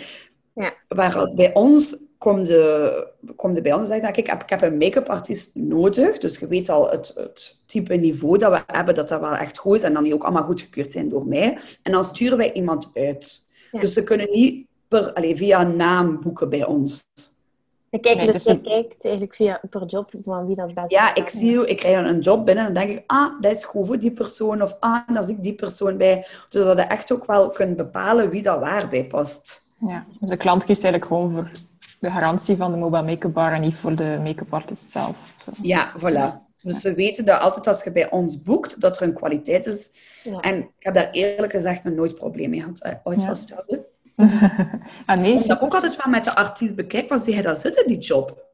Ja. Waar als bij ons komt de, komt de bij ons en kijk, ik heb, ik heb een make-up artiest nodig. Dus je weet al het, het type niveau dat we hebben, dat dat wel echt goed is. En dan die ook allemaal goedgekeurd zijn door mij. En dan sturen wij iemand uit. Ja. Dus ze kunnen niet per, allez, via naam boeken bij ons. Ik kijk, Nee, dus dus je een- kijkt eigenlijk via, per job van wie dat best Ja, ik zie, ik krijg dan een job binnen en dan denk ik, ah, dat is goed voor die persoon. Of ah, daar zie ik die persoon bij. Zodat je echt ook wel kunt bepalen wie dat waarbij past. Ja, dus de klant kiest eigenlijk gewoon voor de garantie van de mobile make-up bar en niet voor de make-up artist zelf. Ja, voilà. Dus ze weten dat altijd als je bij ons boekt, dat er een kwaliteit is. Ja. En ik heb daar eerlijk gezegd nog nooit probleem mee gehad. eh, Ooit Ja. vaststellen. ah nee, Omdat ik ook altijd wel met de artiest bekijk, van zie je dat zitten, die job?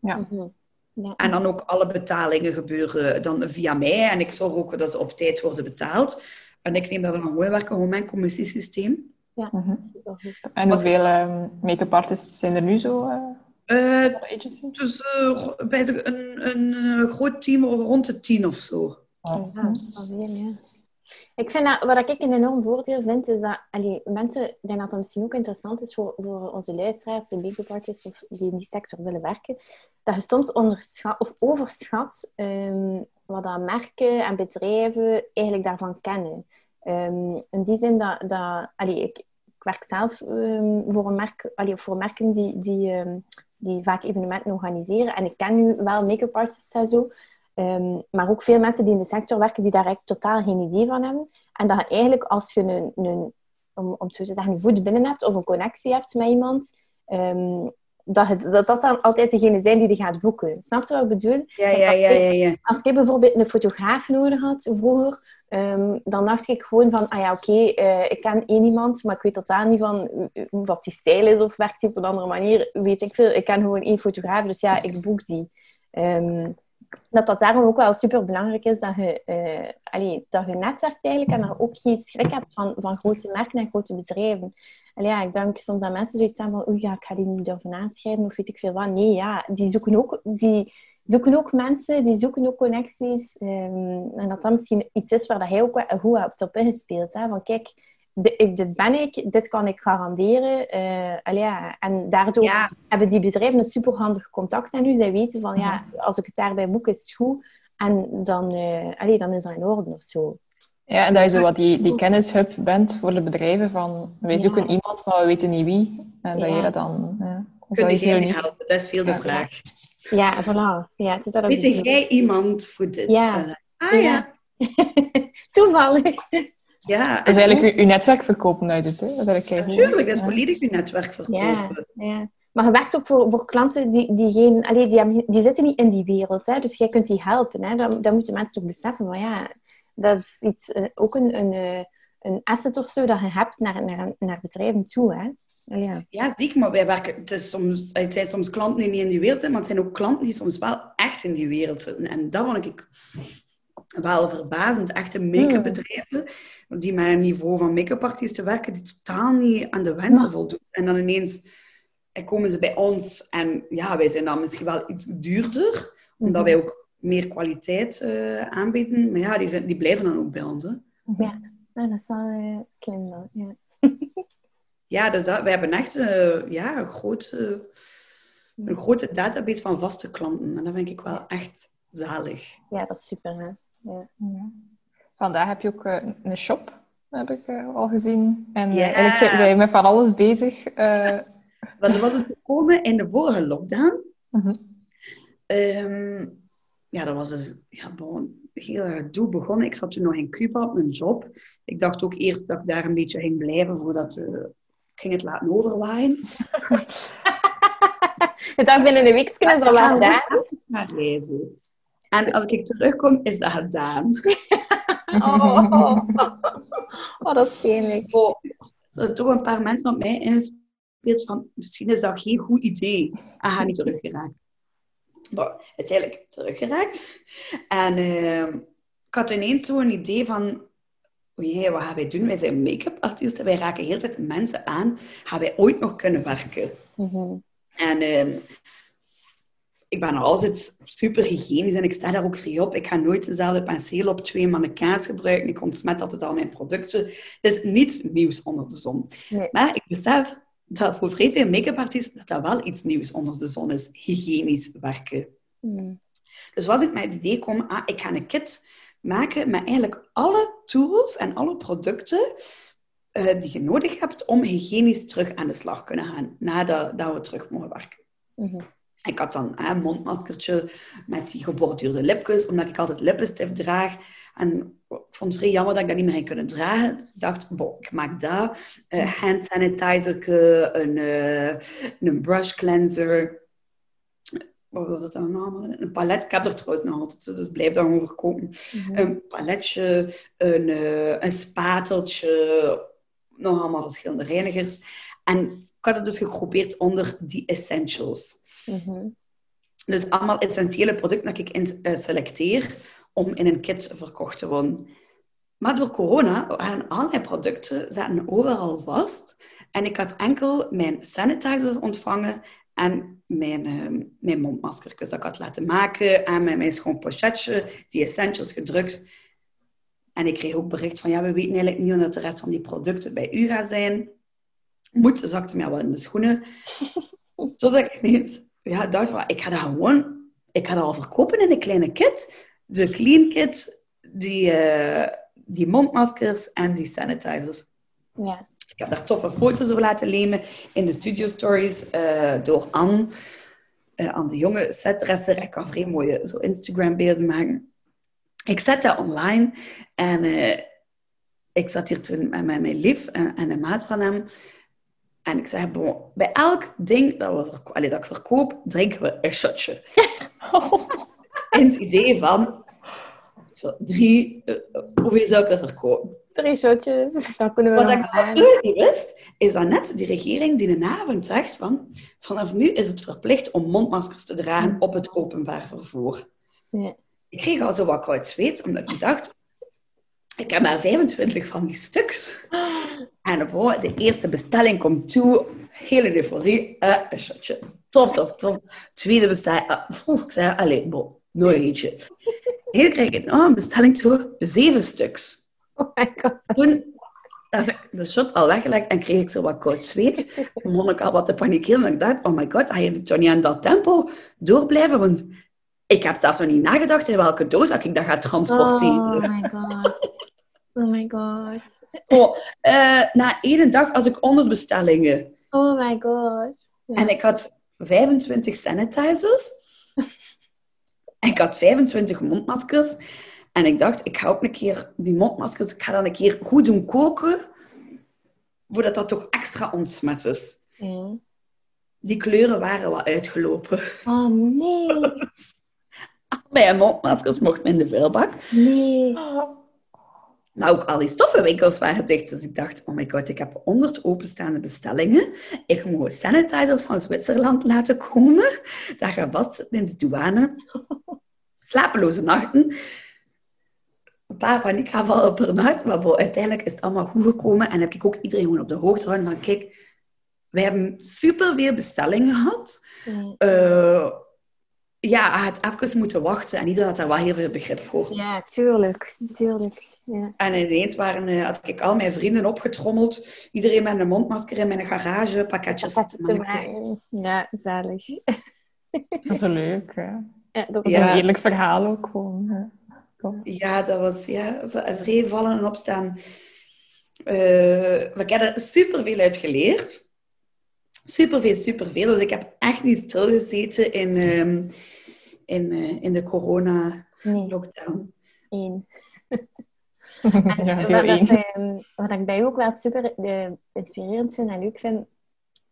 ja. Mhm. Ja. En dan ook alle betalingen gebeuren dan via mij. En ik zorg ook dat ze op tijd worden betaald. En ik neem dat dan gewoon werken, gewoon mijn commissiesysteem. Mhm. Supergoed. En hoeveel ehm, make-up artists zijn er nu zo eh, Eh, agency? dus eh, bij de- een, een, groot team rond de tien of zo. Ja, alweer, ja. Ik vind dat, wat ik een enorm voordeel vind, is dat allee, mensen, ik denk dat dat misschien ook interessant is voor, voor onze luisteraars, de make-up artists of die in die sector willen werken, dat je soms onderschat of overschat ehm, wat dat merken en bedrijven eigenlijk daarvan kennen. Ehm, in die zin dat, dat allee, ik, ik werk zelf ehm, voor, een voor merken die, die, ehm, die vaak evenementen organiseren. En ik ken nu wel make-up artists en zo. Ehm, maar ook veel mensen die in de sector werken, die daar totaal geen idee van hebben. En dat eigenlijk als je een, een om, om zo te zeggen, een voet binnen hebt of een connectie hebt met iemand, dat, het, dat dat dan altijd degene zijn die je gaat boeken. Snap je wat ik bedoel? Ja, ja, ja, ja. ja. Als ik bijvoorbeeld een fotograaf nodig had vroeger, ehm, dan dacht ik gewoon van, ah ja, oké, eh, ik ken één iemand, maar ik weet totaal niet van eh, wat die stijl is of werkt hij op een andere manier. Weet ik veel. Ik ken gewoon één fotograaf, dus ja, ik boek die. Ehm, dat dat daarom ook wel super belangrijk is dat je, eh allee, dat je netwerkt eigenlijk en dat je ook geen schrik hebt van, van grote merken en grote bedrijven. Allee, ja, ik denk soms dat mensen zoiets hebben van oei, ja, ik ga die niet durven aanschrijven of weet ik veel wat. Nee, ja, die zoeken ook, die zoeken ook mensen, die zoeken ook connecties. ehm, en dat dat misschien iets is waar dat hij ook goed op ingespeeld. Hè? Van kijk, ik- dit ben ik, dit kan ik garanderen. eh allee, ja, en daardoor Ja. hebben die bedrijven een superhandig contact aan u. Zij weten van, ja, als ik het daarbij boek, is het goed. En dan, eh allee, dan is dat in orde of zo. Ja, en dat je zo wat die, die kennishub bent voor de bedrijven van wij Ja. zoeken iemand, maar we weten niet wie. En dat Ja. je dat dan... Ja, Kun me uniek. helpen? Dat is veel de Ja. vraag. Ja, voilà. Ja, het is dat Weet jij iemand voor dit? Ja. Eh, ah ja. Toevallig. Ja, Dat is en eigenlijk je, netwerk verkopen uit het, hè? Dat is eigenlijk Natuurlijk, dat is volledig je netwerk verkopen. Ja, ja. Maar je werkt ook voor, voor klanten die, die, geen, allee, die, hebben, die zitten niet in die wereld. Hè? Dus jij kunt die helpen. Hè? Dat, dat moeten mensen ook beseffen. Maar ja, dat is iets, eh, ook een, een, eh, een asset of zo dat je hebt naar, naar, naar bedrijven toe. Hè? Ja. Ja, ziek, maar wij werken... Het, is soms, het zijn soms klanten die niet in die wereld zijn, maar het zijn ook klanten die soms wel echt in die wereld zitten. En dat vond ik wel verbazend. Echte make-up bedrijven die met een niveau van make-up artiesten werken, die totaal niet aan de wensen Ja. voldoen. En dan ineens eh, komen ze bij ons en ja, wij zijn dan misschien wel iets duurder, omdat wij ook meer kwaliteit eh, aanbieden. Maar ja, die, zijn, die blijven dan ook bij ons. Hè. Ja. Ja, dat is wel eh, slim dan. Ja. Ja, dus dat, wij hebben echt ja, een, grote, een grote database van vaste klanten. En dat vind ik wel echt zalig. ja, dat is super. Hè? Ja. Ja. Vandaag heb je ook eh, een shop, heb ik eh, al gezien. En eh, Ja. eigenlijk zijn zijn je met van alles bezig. eh, Maar dat was het gekomen in de vorige lockdown. mhm. Ehm, ja, dat was dus ja, bon, heel erg doel begonnen. Ik zat toen nog in Cuba op een job. Ik dacht ook eerst dat ik daar een beetje ging blijven voordat eh, ik ging het laten overwaaien. Je dacht binnen een week is dat wel gedaan. reizen. En als ik terugkom, is dat gedaan. Oh, oh, oh, dat is pijnlijk. Oh, er toch een paar mensen op mij ingespeeld van misschien is dat geen goed idee. En ga niet teruggeraakt. Maar uiteindelijk teruggeraakt. En ehm, ik had ineens zo'n idee van o jee, wat gaan wij doen? Wij zijn make-up artiesten, wij raken heel de tijd mensen aan. Gaan wij ooit nog kunnen werken? Mhm. En ehm, ik ben altijd super hygiënisch en ik sta daar ook vrij op. Ik ga nooit dezelfde penseel op twee mannequins gebruiken. Ik ontsmet altijd al mijn producten. Het is niets nieuws onder de zon. Nee. Maar ik besef dat voor vrij veel make-up artiesten dat dat wel iets nieuws onder de zon is. Hygiënisch werken. Mhm. Dus was ik met het idee komen, ah, ik ga een kit maken met eigenlijk alle tools en alle producten eh, die je nodig hebt om hygiënisch terug aan de slag kunnen gaan, nadat dat we terug mogen werken. Mhm. Ik had dan een mondmaskertje met die geborduurde lipjes, omdat ik altijd lippenstift draag. En ik vond het vrij jammer dat ik dat niet meer ging kunnen dragen. Ik dacht, bon, ik maak dat. Uh, hand sanitizer, een, uh, een brush cleanser. Wat was het dan allemaal? Een palet. Ik heb er trouwens nog altijd, dus blijf daar gewoon verkopen. Mm Een paletje, een, uh, een spateltje, nog allemaal verschillende reinigers. En ik had het dus gegroepeerd onder die essentials. Mm -hmm. Dus allemaal essentiële producten dat ik in, uh, selecteer om in een kit verkocht te worden. Maar door corona waren al mijn producten zaten overal vast. En ik had enkel mijn sanitizers ontvangen en mijn, uh, mijn mondmaskertjes dat ik had laten maken. En mijn, mijn schoon pochetje, die essentials gedrukt. En ik kreeg ook bericht van, ja, we weten eigenlijk niet wat de rest van die producten bij u gaat zijn. Moet, zakte mij wel in de schoenen. Zodat ik ineens ja, dacht van, ik ga dat gewoon, ik ga dat al verkopen in een kleine kit. De clean kit, die, uh, die mondmaskers en die sanitizers. Ja. Ik heb daar toffe foto's over laten lenen in de studio stories uh, door Anne. Uh, Anne de jonge setdresser. Ik kan vrij mooie zo Instagram beelden maken. Ik zet dat online en ik zat hier toen met mijn lief en, en een maat van hem. En ik zei, bon, bij elk ding dat, we allee, dat ik verkoop, drinken we een shotje. In het idee van, zo, drie, uh, hoeveel zou ik dat verkopen? Drie shotjes, dat kunnen we Wat ik absoluut niet wist, is dat net die regering die een avond zegt van, vanaf nu is het verplicht om mondmaskers te dragen op het openbaar vervoer. Ja. Ik kreeg al zo wat koud zweet, omdat ik dacht, ik heb maar 25 van die stuks. En op de eerste bestelling komt toe. Hele euforie. Uh, een shotje. Tof, tof, tof. Tweede bestelling. Uh, ik zei, allee, bon, nog eentje. Hier krijg ik nog een bestelling toe. Zeven stuks. Oh my god. Toen had ik de shot al weggelegd en kreeg ik zo wat koud zweet. Toen begon ik al wat te panikeren. En ik dacht, oh my god, ga je toch niet aan dat tempo door blijven? Want ik heb zelfs nog niet nagedacht in welke doos ik dat ga transporteren. Oh my god. Oh my god. Oh, uh, na één dag had ik 100 bestellingen. Oh my god. Ja. En ik had 25 sanitizers. ik had 25 mondmaskers. En ik dacht, ik ga ook een keer die mondmaskers, ik ga dan een keer goed doen koken, voordat dat toch extra ontsmet is. Mm. Die kleuren waren wat uitgelopen. Oh nee. Mijn mondmaskers mochten in de vuilbak. Nee. Maar ook al die stoffenwinkels waren dicht. Dus ik dacht, oh my god, ik heb 100 openstaande bestellingen. Ik moet sanitizers van Zwitserland laten komen. Dat gaat vast in de douane. Slapeloze nachten. Een paar paniekaanvallen per nacht. Maar bo, uiteindelijk is het allemaal goed gekomen. En heb ik ook iedereen gewoon op de hoogte gehouden van... Kijk, wij hebben superveel bestellingen gehad. Mm. Uh, ja, hij had even moeten wachten en iedereen had daar wel heel veel begrip voor. Ja, tuurlijk. tuurlijk. Ja. En ineens waren, uh, had ik al mijn vrienden opgetrommeld. Iedereen met een mondmasker in mijn garage, pakketjes te maken. Ja, zalig. Dat is leuk, hè? Ja, dat is Ja. een eerlijk verhaal ook gewoon. Kom. Ja, dat was ja, zo een vrij vallen en opstaan. Uh, we hebben er superveel uit geleerd. Superveel, superveel. Dus ik heb echt niet stilgezeten in, um, in, uh, in de corona-lockdown. Nee. Eén. Ja, deel wat, één. dat, ehm, wat ik bij jou ook wel super eh, inspirerend vind en leuk vind,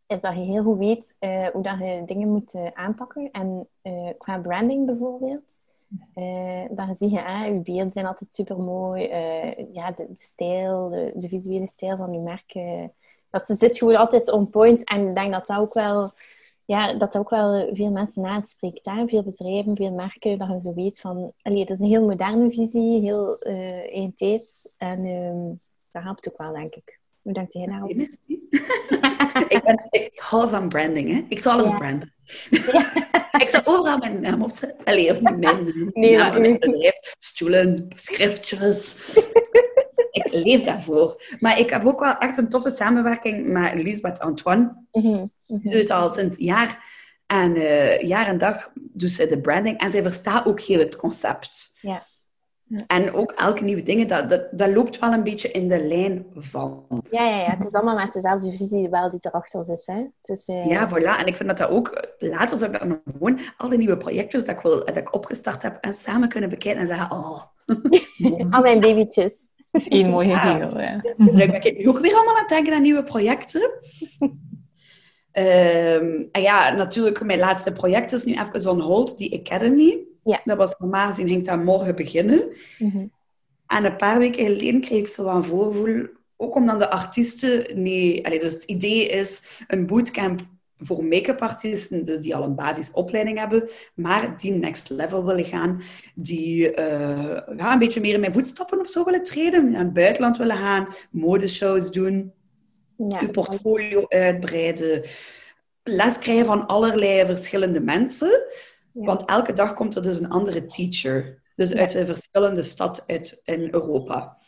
is dat je heel goed weet eh, hoe dat je dingen moet eh, aanpakken. En eh, qua branding bijvoorbeeld, eh, dan zie je, ah, je beelden zijn altijd super mooi. ja, de, de stijl, de, de visuele stijl van je merk, eh, dat zit gewoon altijd on point. En ik denk dat dat ook wel, ja, dat dat ook wel veel mensen aanspreekt. Hè? Veel bedrijven, veel merken, dat je zo weet van... Allee, het is een heel moderne visie, heel uh, eentijds. En um, dat helpt ook wel, denk ik. Hoe denkt jij daarop? ik, ben, ik hou van branding, hè. Ik zal alles Ja. branden. ik zal overal mijn naam opzetten. Allee, of niet mijn naam mijn bedrijf. Stoelen, schriftjes. Ik leef daarvoor. Maar ik heb ook wel echt een toffe samenwerking met Lisbeth Antoine. Ze doet het al sinds jaar en, eh, jaar en dag doet ze de branding. En zij verstaat ook heel het concept. Ja. En ook elke nieuwe dingen, dat, dat, dat loopt wel een beetje in de lijn van. Ja, ja, ja. Het is allemaal met dezelfde visie wel die erachter zit. Hè? Dus, uh... Ja, voilà. En ik vind dat dat ook... Later zou ik dat nog gewoon... Al die nieuwe projecten dat ik, wil, dat ik opgestart heb, en samen kunnen bekijken en zeggen... Oh, Al mijn babytjes. Dat is één mooie Ja. geheel, ja. Ben ik nu ook weer allemaal aan het denken aan nieuwe projecten. Ehm, en ja, natuurlijk, mijn laatste project is nu even on hold, die Academy. Ja. Dat was normaal gezien, ging dat morgen beginnen. Mhm. En een paar weken geleden kreeg ik zo wat een voorgevoel, ook omdat de artiesten niet... Allee, dus het idee is een bootcamp voor make-up artiesten, dus die al een basisopleiding hebben, maar die next level willen gaan, die ja, een beetje meer in mijn voetstappen of zo willen treden, naar het buitenland willen gaan, modeshows doen, Ja. je portfolio uitbreiden, les krijgen van allerlei verschillende mensen. Ja. Want elke dag komt er dus een andere teacher. Dus uit een verschillende stad uit, in Europa.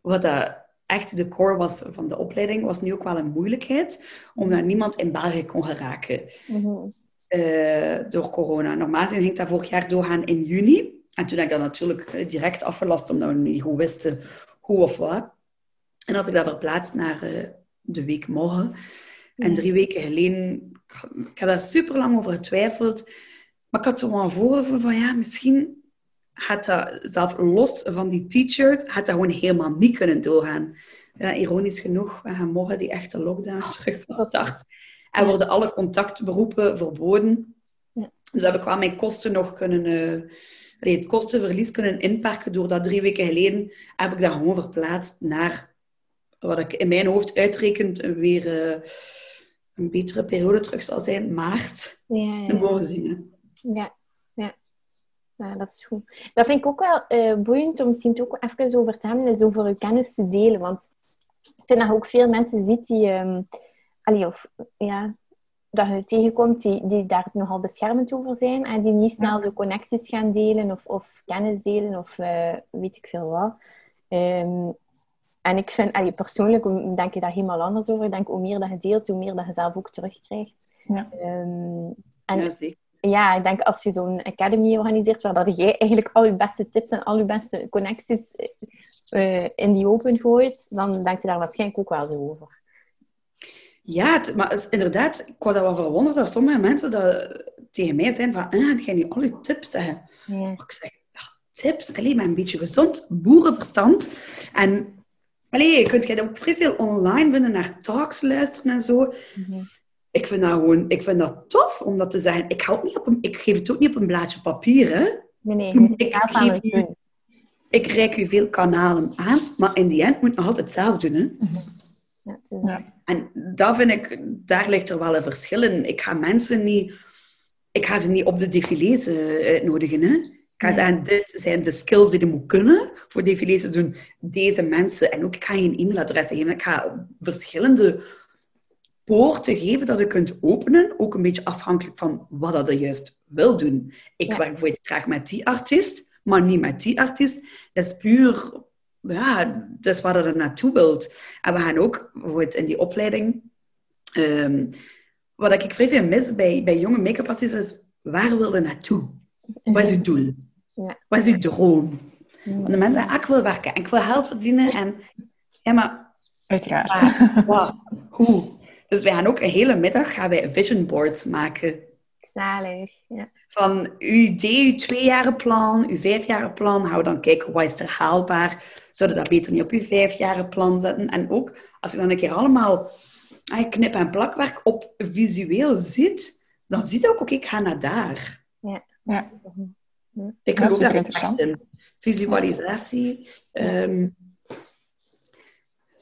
Wat dat echt de core was van de opleiding, was nu ook wel een moeilijkheid, omdat niemand in België kon geraken Mhm. eh, door corona. Normaal gezien ging dat vorig jaar doorgaan in juni. En toen heb ik dat natuurlijk eh, direct afgelast, omdat we niet goed wisten hoe of wat. En had ik dat verplaatst naar eh, de week morgen. En Ja. drie weken geleden, ik heb daar super lang over getwijfeld. Maar ik had zo een voorgevoel van, ja, misschien gaat dat, zelf los van die teacher, gaat dat gewoon helemaal niet kunnen doorgaan. Ja, ironisch genoeg, we gaan morgen die echte lockdown terug van start. En worden alle contactberoepen verboden. Dus heb ik wel mijn kosten nog kunnen... allee, het kostenverlies kunnen inperken doordat drie weken geleden heb ik dat gewoon verplaatst naar wat ik in mijn hoofd uitrekend weer eh, een betere periode terug zal zijn, maart. Ja, ja, En ja. mogen zien. Hè. Ja. Ja, dat is goed. Dat vind ik ook wel eh, boeiend om misschien ook even over te hebben, is over uw kennis te delen. Want ik vind dat je ook veel mensen ziet die, ehm allee, of, ja, dat je tegenkomt die, die daar nogal beschermend over zijn en die niet snel de connecties gaan delen of, of kennis delen of eh, weet ik veel wat. Ehm, en ik vind, allee, persoonlijk denk ik daar helemaal anders over. Ik denk, hoe meer dat je deelt, hoe meer dat je zelf ook terugkrijgt. Ja. Ehm, en Ja, zeker. Ja, ik denk als je zo'n academy organiseert, waar dat jij eigenlijk al je beste tips en al je beste connecties eh, in die open gooit, dan denk je daar waarschijnlijk ook wel zo over. Ja, het- maar is inderdaad, ik was dat wel verwonderd dat sommige mensen dat tegen mij zijn van, ah, ga je nu al je tips zeggen? Ja. Ik zeg, ja, tips, alleen maar een beetje gezond boerenverstand. En allee, je kunt jij ook vrij veel online vinden, naar talks luisteren en zo. Mhm. Ik vind dat gewoon, ik vind dat tof om dat te zeggen. Ik, hou niet op een, ik geef het ook niet op een blaadje papier, hè. Nee, nee, je Ik geef u-. Ik reik u veel kanalen aan, maar in die end moet je nog altijd zelf doen, hè. Ja, het is- Ja. En dat vind ik, daar ligt er wel een verschil in. Ik ga mensen niet, ik ga ze niet op de défilés eh, uitnodigen. Hè. Ik ga zeggen, dit zijn de skills die je moet kunnen voor défilés te doen. Deze mensen. En ook, ik ga geen e-mailadressen geven. Ik ga verschillende poorten geven dat je kunt openen. Ook een beetje afhankelijk van wat dat je juist wil doen. Ik Ja. werk bijvoorbeeld graag met die artiest, maar niet met die artiest. Dat is puur ja, dat is waar je er naartoe wilt. En we gaan ook, bijvoorbeeld in die opleiding, ehm, wat ik vrij veel mis bij, bij jonge make-up artiesten is, waar wil je naartoe? Wat is je doel? Ja. Wat is je droom? Want de mensen zeggen, ah, ik wil werken en ik wil geld verdienen. En, ja, maar Uiteraard. waar? Wat? Hoe? Dus wij gaan ook een hele middag gaan wij vision boards maken. Zalig. Ja. Van uw idee, uw tweejarenplan, uw vijfjarenplan. We dan kijken, wat is er haalbaar? Zouden we dat beter niet op uw vijfjarenplan zetten? En ook, als je dan een keer allemaal ah, knip- en plakwerk op visueel ziet, dan ziet je ook, oké, ik ga naar daar. Ja. Ja. Ik Ja, geloof super daar ook interessant. in. Visualisatie. ehm,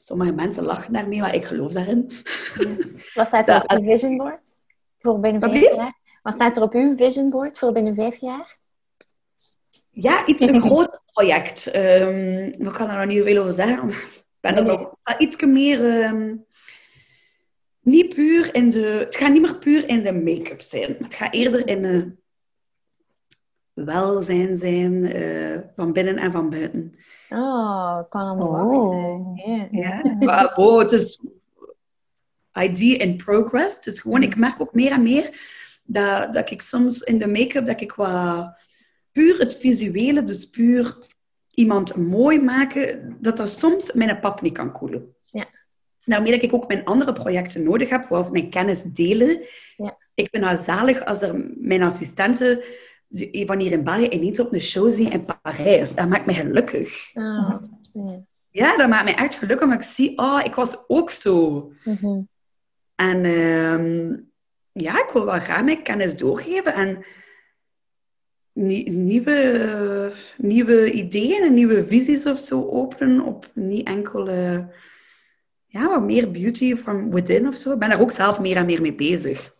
sommige mensen lachen daarmee, maar ik geloof daarin. Wat staat er op uw vision board voor binnen vijf jaar? Wat staat er op uw vision board voor binnen vijf jaar? Ja, iets, een groot project. Ehm ik kan er nog niet veel over zeggen. Ik ben er Nee. nog iets meer... ehm, niet puur in de... Het gaat niet meer puur in de make-up zijn. Maar het gaat eerder in de welzijn zijn, eh, van binnen en van buiten. Oh, kan wachten. Ja. Maar oh, het is idea in progress. Het is gewoon, ik merk ook meer en meer dat, dat ik soms in de make-up, dat ik wat puur het visuele, dus puur iemand mooi maken, dat dat soms mijn pap niet kan koelen. Ja. Daarmee dat ik ook mijn andere projecten nodig heb, zoals mijn kennis delen. Ja. Ik ben nou zalig als er mijn assistenten hier in België ineens op een show zien in Parijs. Dat maakt mij gelukkig. Ah, ja. Ja, dat maakt mij echt gelukkig, omdat ik zie, oh, ik was ook zo. Mhm. En ehm, ja, ik wil wel graag mijn kennis doorgeven en nie- nieuwe, nieuwe ideeën en nieuwe visies of zo openen op niet enkele, ja, wat meer beauty from within of zo. Ik ben daar ook zelf meer en meer mee bezig.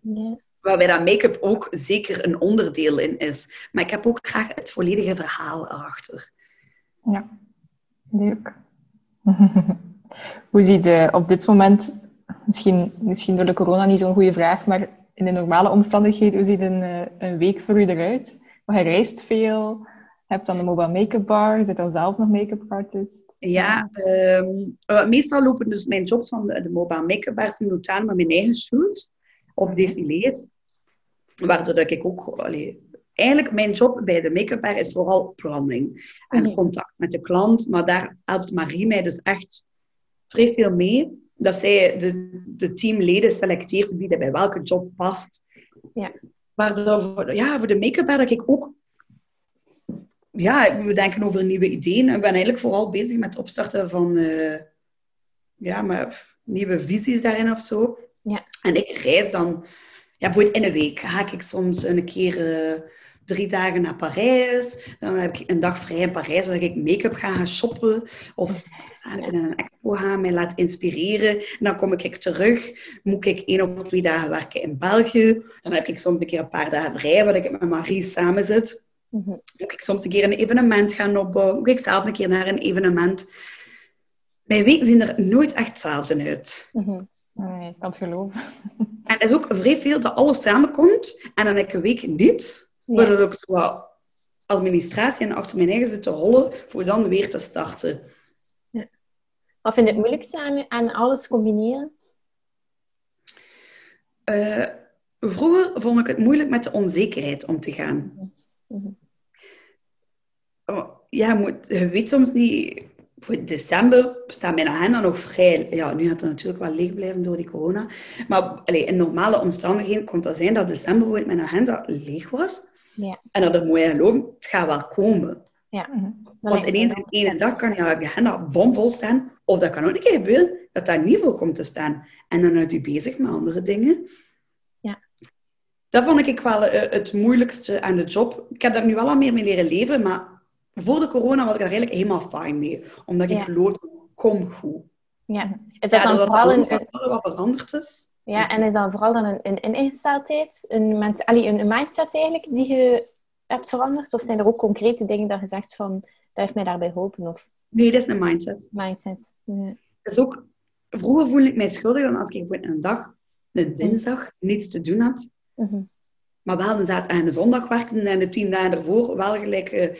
Ja. Waarbij dat make-up ook zeker een onderdeel in is. Maar ik heb ook graag het volledige verhaal erachter. Ja, leuk. Hoe ziet je op dit moment, misschien, misschien door de corona niet zo'n goede vraag, maar in de normale omstandigheden, hoe ziet een, eh, een week voor u eruit? Want je reist veel, hebt dan de mobile make-up bar, zit dan zelf nog make-up artist. Ja, ehm, eh, meestal lopen dus mijn jobs van de, de mobile make-up bars simultaan met mijn eigen shoots op défilés. Waardoor dat ik ook... allee, eigenlijk, mijn job bij de make-up is vooral planning. En Mhm. contact met de klant. Maar daar helpt Marie mij dus echt vrij veel mee. Dat zij de, de teamleden selecteert wie er bij welke job past. Ja. Waardoor voor, ja, voor de make-up dat ik ook ja, we denken over nieuwe ideeën. Ik ben eigenlijk vooral bezig met het opstarten van eh, ja, maar nieuwe visies daarin of zo. Ja. En ik reis dan, ja, bijvoorbeeld in een week ga ik soms een keer eh, drie dagen naar Parijs. Dan heb ik een dag vrij in Parijs, zodat ik make-up ga gaan shoppen. Of ga ik in een expo gaan, mij laat inspireren. En dan kom ik terug, moet ik één of twee dagen werken in België. Dan heb ik soms een keer een paar dagen vrij, waar ik met Marie samen zit Mhm. moet ik soms een keer een evenement gaan opbouwen. Moet ik zelf een keer naar een evenement. Mijn weken zien er nooit echt hetzelfde uit. Mhm. Nee, ik kan het geloven. En het is ook vrij veel dat alles samenkomt. En dan heb ik een week niet. Ja. Waardoor ik zo wat administratie en achter mijn eigen zit te hollen. Voor dan weer te starten. Wat vind je het moeilijkste aan, aan alles combineren? Eh, vroeger vond ik het moeilijk met de onzekerheid om te gaan. Mhm. Oh, Ja, je moet, je weet soms niet... Voor december staat mijn agenda nog vrij. Ja, nu gaat het natuurlijk wel leeg blijven door die corona. Maar allee, in normale omstandigheden kon het zijn dat december bijvoorbeeld mijn agenda leeg was. Ja. En dat moet je geloven, het gaat wel komen. Ja. Mhm. Want ineens in één dag kan je agenda bomvol staan. Of dat kan ook een keer gebeuren dat daar niet vol komt te staan. En dan houdt u bezig met andere dingen. Ja. Dat vond ik wel eh, het moeilijkste aan de job. Ik heb daar nu wel al meer mee leren leven, maar voor de corona was ik daar eigenlijk helemaal fijn mee. Omdat ik Ja. geloof, kom goed. Ja. Is dat dan vooral een, wat- veranderd is. Ja, en is dat vooral dan een, een, een ingesteldheid, een, ment, allee, een, mindset eigenlijk, die je hebt veranderd? Of zijn er ook concrete dingen dat je zegt van, dat heeft mij daarbij geholpen? Of Nee, dat is een mindset. mindset? Ja. Dat is ook, vroeger voelde ik mij schuldig dan als ik een dag, een dinsdag, niets te doen had. Mhm. Maar wel de zaterdag en de zondag werkte en de tien dagen ervoor wel gelijk eh,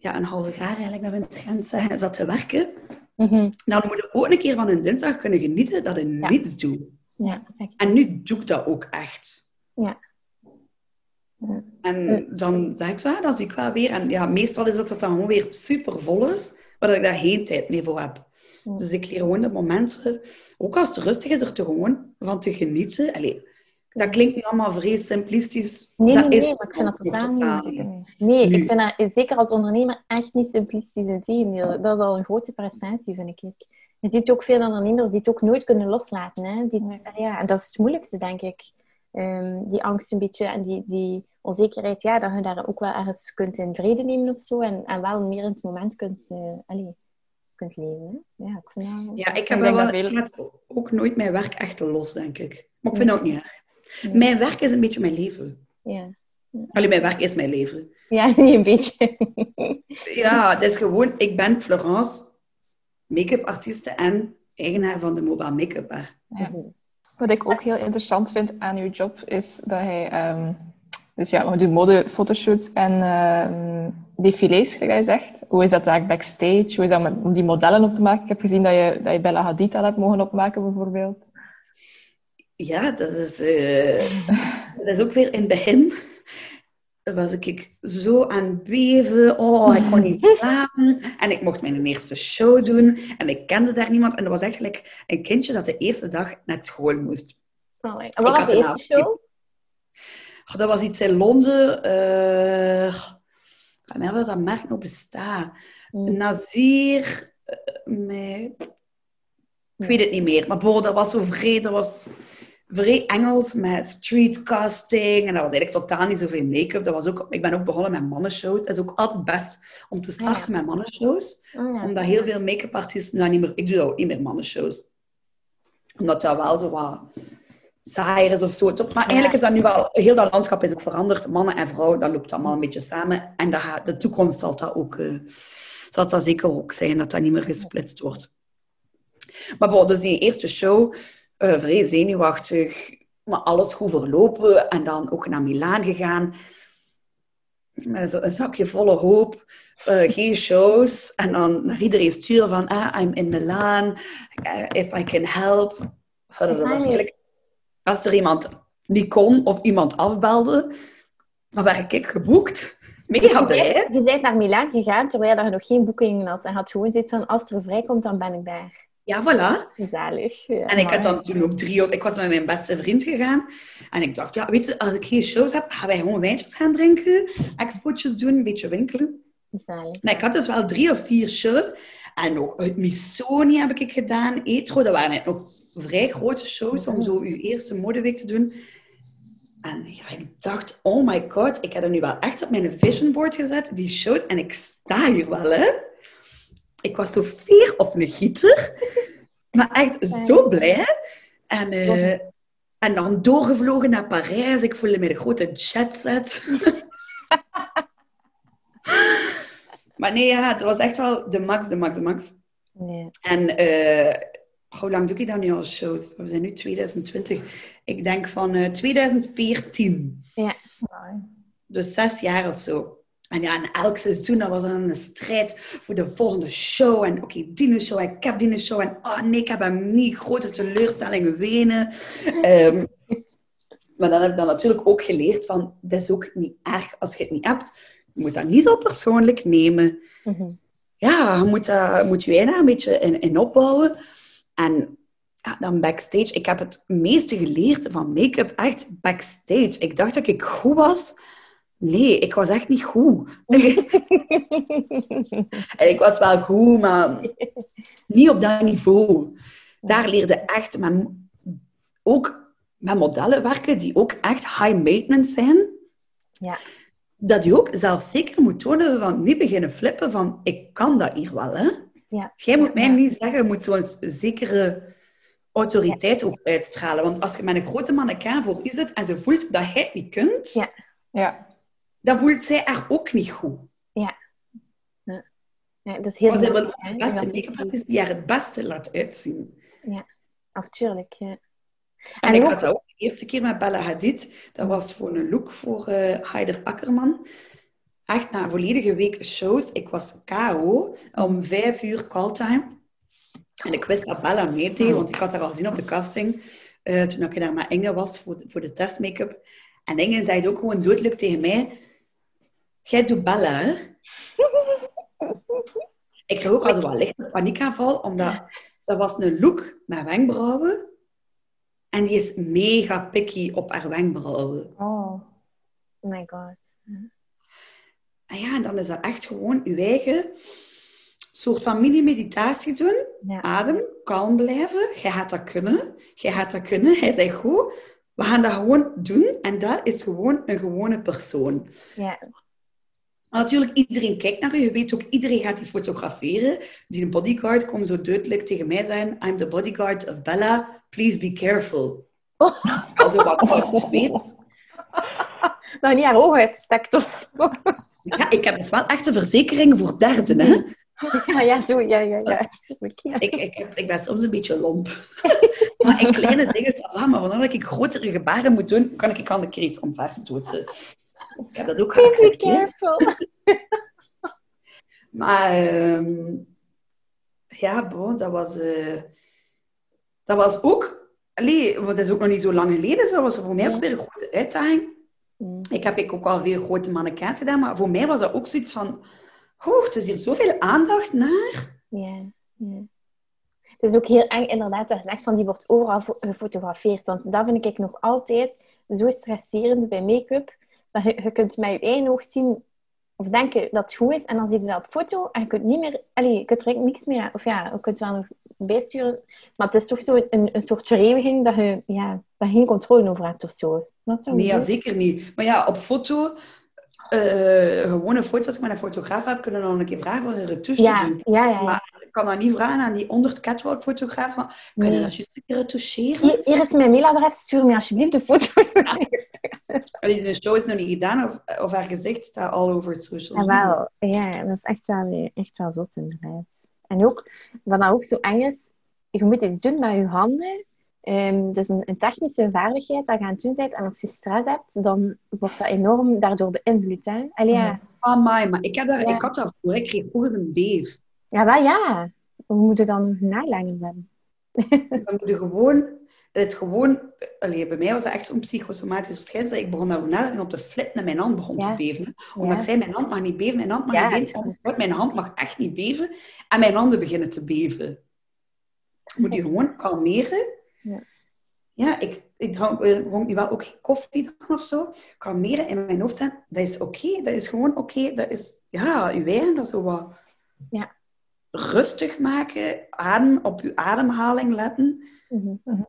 ja, een halve jaar eigenlijk, dat we in het Gent zeggen, zat te werken. Mhm. Dan moet je ook een keer van een dinsdag kunnen genieten dat je Ja. niets doet. Ja. En nu doe ik dat ook echt. Ja. Ja. En dan zeg ik zo, ah, dan zie ik wel weer. En ja, meestal is dat dat dan gewoon weer super vol is, waar ik daar geen tijd meer voor heb. Dus ik leer gewoon de momenten, ook als het rustig is, er te gewoon van te genieten. Allee, dat klinkt nu allemaal vrij simplistisch. Nee, dat nee, is nee, maar ik vind dat totaal niet. niet. Nee, Nu. ik vind dat zeker als ondernemer echt niet simplistisch. Integendeel, dat is al een grote prestatie, vind ik. Je ziet ook veel ondernemers die het ook nooit kunnen loslaten. Hè? Die het- ja, en dat is het moeilijkste, denk ik. Ehm, die angst een beetje en die, die onzekerheid, ja, dat je daar ook wel ergens kunt in vrede nemen of zo. En, en wel meer in het moment kunt, eh, allee, kunt leven. Hè? Ja, ik vind dat... Ja, ik Ik heb wel, veel- ik laat ook nooit mijn werk echt los, denk ik. Maar ik vind dat ook niet erg. Ja. Mijn werk is een beetje mijn leven. Ja. Allee, mijn werk is mijn leven. ja, niet een beetje. Ja, het is gewoon... Ik ben Florence, make-up artieste en eigenaar van de Mobile Make-up Bar. Ja. Wat ik ook heel interessant vind aan uw job is dat hij... ehm, dus ja, we doen modefotoshoots en ehm défilés, gelijk hij zegt. Hoe is dat daar backstage? Hoe is dat om die modellen op te maken? Ik heb gezien dat je, dat je Bella Hadid al hebt mogen opmaken, bijvoorbeeld. Ja, dat is, eh, dat is ook weer in het begin. was ik zo aan het beven. Oh, ik kon niet slapen. En ik mocht mijn eerste show doen. En ik kende daar niemand. En dat was eigenlijk een kindje dat de eerste dag naar school moest. Oh, en wat was de eerste show? Oh, dat was iets in Londen. Uh, weet dat merk nog bestaat. Mm. Nazir... Uh, Ik weet het niet meer. Maar boh, dat was zo vrede. Dat was vrij Engels met streetcasting. En dat was eigenlijk totaal niet zoveel make-up. Dat was ook, ik ben ook begonnen met mannenshows. Het is ook altijd best om te starten met mannenshows. Oh, Omdat heel veel make-up artiesten... Nou, niet meer, ik doe ook niet meer mannenshows. Omdat dat wel zo wat saaier is of zo. Maar eigenlijk is dat nu wel... Heel dat landschap is ook veranderd. Mannen en vrouwen, dat loopt allemaal een beetje samen. En dat de toekomst zal dat ook... Uh, zal dat zeker ook zijn, dat dat niet meer gesplitst wordt. Maar bon, dus die eerste show uh, vrij zenuwachtig, maar alles goed verlopen. En dan ook naar Milaan gegaan. Met een zakje volle hoop, uh, geen shows. En dan naar iedereen sturen van, ah, I'm in Milaan, uh, if I can help. Als er iemand niet kon of iemand afbelde, dan werd ik geboekt. Mega blij. Je bent naar Milaan gegaan terwijl je nog geen boekingen had. En had gewoon zoiets van, als er vrijkomt, dan ben ik daar. Ja, voilà. Zalig. en ik had dan toen ook drie... Ik was met mijn beste vriend gegaan. En ik dacht, ja, weet je, als ik geen shows heb, gaan wij gewoon wijntjes gaan drinken. Expootjes doen, een beetje winkelen. Zalig. Nee, ik had dus wel drie of vier shows. En nog uit Missoni heb ik gedaan. Etro, dat waren nog vrij grote shows om zo uw eerste modeweek te doen. En ja, ik dacht, oh my god, ik heb er nu wel echt op mijn vision board gezet, die shows. En ik sta hier wel, hè ik was zo fier of een gieter. Maar echt zo blij. En, uh, en dan doorgevlogen naar Parijs. Ik voelde me de grote jetset. maar nee, ja, het was echt wel de max, de max, de max. Nee. En uh, hoe lang doe ik dat nu al shows? We zijn nu 2020. Ik denk van uh, 2014. Ja. Dus zes jaar of zo. En ja, en elk seizoen was dan een strijd voor de volgende show. En oké, okay, die show, en ik heb die show. En oh nee, ik heb hem niet. Grote teleurstellingen, wenen. Um, maar dan heb ik dan natuurlijk ook geleerd van, dat is ook niet erg als je het niet hebt. Je moet dat niet zo persoonlijk nemen. Mm -hmm. Ja, je moet, uh, moet je daar een beetje in, in opbouwen. En ja, dan backstage. Ik heb het meeste geleerd van make-up echt backstage. Ik dacht dat ik goed was Nee, ik was echt niet goed. en ik was wel goed, maar niet op dat niveau. Daar leerde echt met, ook met modellen werken die ook echt high maintenance zijn. Ja. Dat je ook zelfs zeker moet tonen van niet beginnen flippen van ik kan dat hier wel. Hè? Ja. Jij moet mij niet zeggen, je moet zo'n zekere autoriteit ook uitstralen. Want als je met een grote mannequin voor je zit en ze voelt dat jij het niet kunt... Ja. Ja dan voelt zij er ook niet goed. Ja. ja. ja dat is heel maar de beste make-up die er het beste laat uitzien. Ja, natuurlijk. Ja. En, en ik had dat ook de eerste keer met Bella Hadid. Dat was voor een look voor uh, Heider Akkerman. Echt na een volledige week shows. Ik was KO om vijf uur calltime. En ik wist dat Bella meedeed, want ik had haar al gezien op de casting. Uh, toen ik daar met Inge was voor de, voor de test make-up. En Inge zei ook gewoon doodelijk tegen mij Jij doet bellen, hè? ik kreeg ook al zo wat lichte paniekaanval, omdat dat was een look met wenkbrauwen. En die is mega picky op haar wenkbrauwen. Oh, my god. En ja, en dan is dat echt gewoon je eigen soort van mini-meditatie doen. Adem, kalm blijven. Jij gaat dat kunnen. Jij gaat dat kunnen. Hij zei goed. We gaan dat gewoon doen. En dat is gewoon een gewone persoon. Ja. Maar natuurlijk, iedereen kijkt naar je. Je weet ook, iedereen gaat die fotograferen. Die bodyguard komt zo duidelijk tegen mij zijn. I'm the bodyguard of Bella. Please be careful. Oh. Also wat weet. Nou, niet haar uitstekt of Ja, ik heb dus wel echte verzekeringen voor derden, hè. Ja, ja, zo, ja, ja, ja. Ik, ik, ik ben soms een beetje lomp. maar in kleine dingen, maar wanneer ik grotere gebaren moet doen, kan ik aan de kreet omverstoten. Ik heb dat ook geaccepteerd. maar um, ja, bon, dat was, uh, dat was ook... Allee, want dat is ook nog niet zo lang geleden. Dus dat was voor mij ook weer een grote uitdaging. Mm. Ik heb ik ook al veel grote mannequins gedaan, maar voor mij was dat ook zoiets van... Oeh, het is hier zoveel aandacht naar. Ja, ja. Het is ook heel eng, inderdaad, dat je van die wordt overal fo- gefotografeerd. Want dat vind ik nog altijd zo stresserend bij make-up. Dat je, je kunt met je één oog zien of denken dat het goed is. En dan zie je dat op foto en je kunt niet meer... Allee, je kunt er niks meer... Of ja, je kunt wel nog bijsturen. Maar het is toch zo een, een soort verewiging dat je, ja, dat je geen controle over hebt of zo. Nee, ja, zeker niet. Maar ja, op foto... eh gewone foto's, als ik met een fotograaf heb, kunnen we dan een keer vragen voor een retouche ja, te doen. ja, ja. ja. Maar ik kan dat niet vragen aan die 100 catwalk fotograaf van, kan je Nee. dat juist een keer retoucheren? Hier, hier is mijn mailadres. Stuur me alsjeblieft de foto's. Allee, de show is nog niet gedaan of, of haar gezicht staat all over social Ja, media. wel. Ja, dat is echt wel, echt wel zot, inderdaad. En ook, wat dat ook zo eng is, je moet iets doen met je handen. Ehm dus een, een technische vaardigheid dat je aan het doen bent. En als je stress hebt, dan wordt dat enorm daardoor beïnvloed. Hè? Allee, ja. Maar ik, heb daar, Ja. ik had dat voor. Ik kreeg vroeger een beef. ja, wel ja. We moeten dan nalangers hebben. Dan moet je gewoon... Dat is gewoon... Allee, bij mij was dat echt zo'n psychosomatisch verschijnsel. Ik begon daarover nadenken om te flitten en mijn hand begon Ja. te beven. Omdat ik zei, mijn hand mag niet beven, mijn hand mag niet beven. Mijn hand mag echt niet beven. En mijn handen beginnen te beven. Moet je gewoon kalmeren. Ja. Ja, ik, ik drank, ik dronk nu wel ook geen koffie dan of zo. Kalmeren in mijn hoofd zijn, dat is oké. Dat is gewoon oké. Dat is, ja, je wijn, dat is zo wat... Ja. Rustig maken, adem, op je ademhaling letten. Mhm.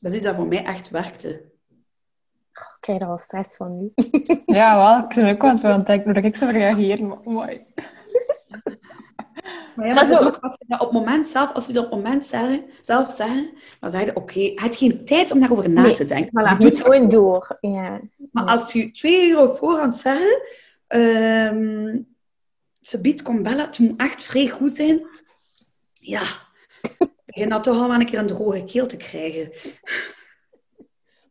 Dat is dat voor mij echt werkte. Ik krijg er al stress van nu. Ja, wel. Ik ben ook wel eens aan het denken hoe ik zou reageren. Maar, amai. Maar ja, Dat dat is ook- als je dat op het moment zelf, als je dat op het moment zeggen, zelf zeggen, dan zeg je, oké, je hebt geen tijd om daarover na Nee, te denken. Voilà, Je je doet gewoon door. Ja. Maar als je twee uur op voorhand zeggen, ehm ze biedt komt bellen, het moet echt vrij goed zijn. Ja, begin dan toch al wel een keer een droge keel te krijgen.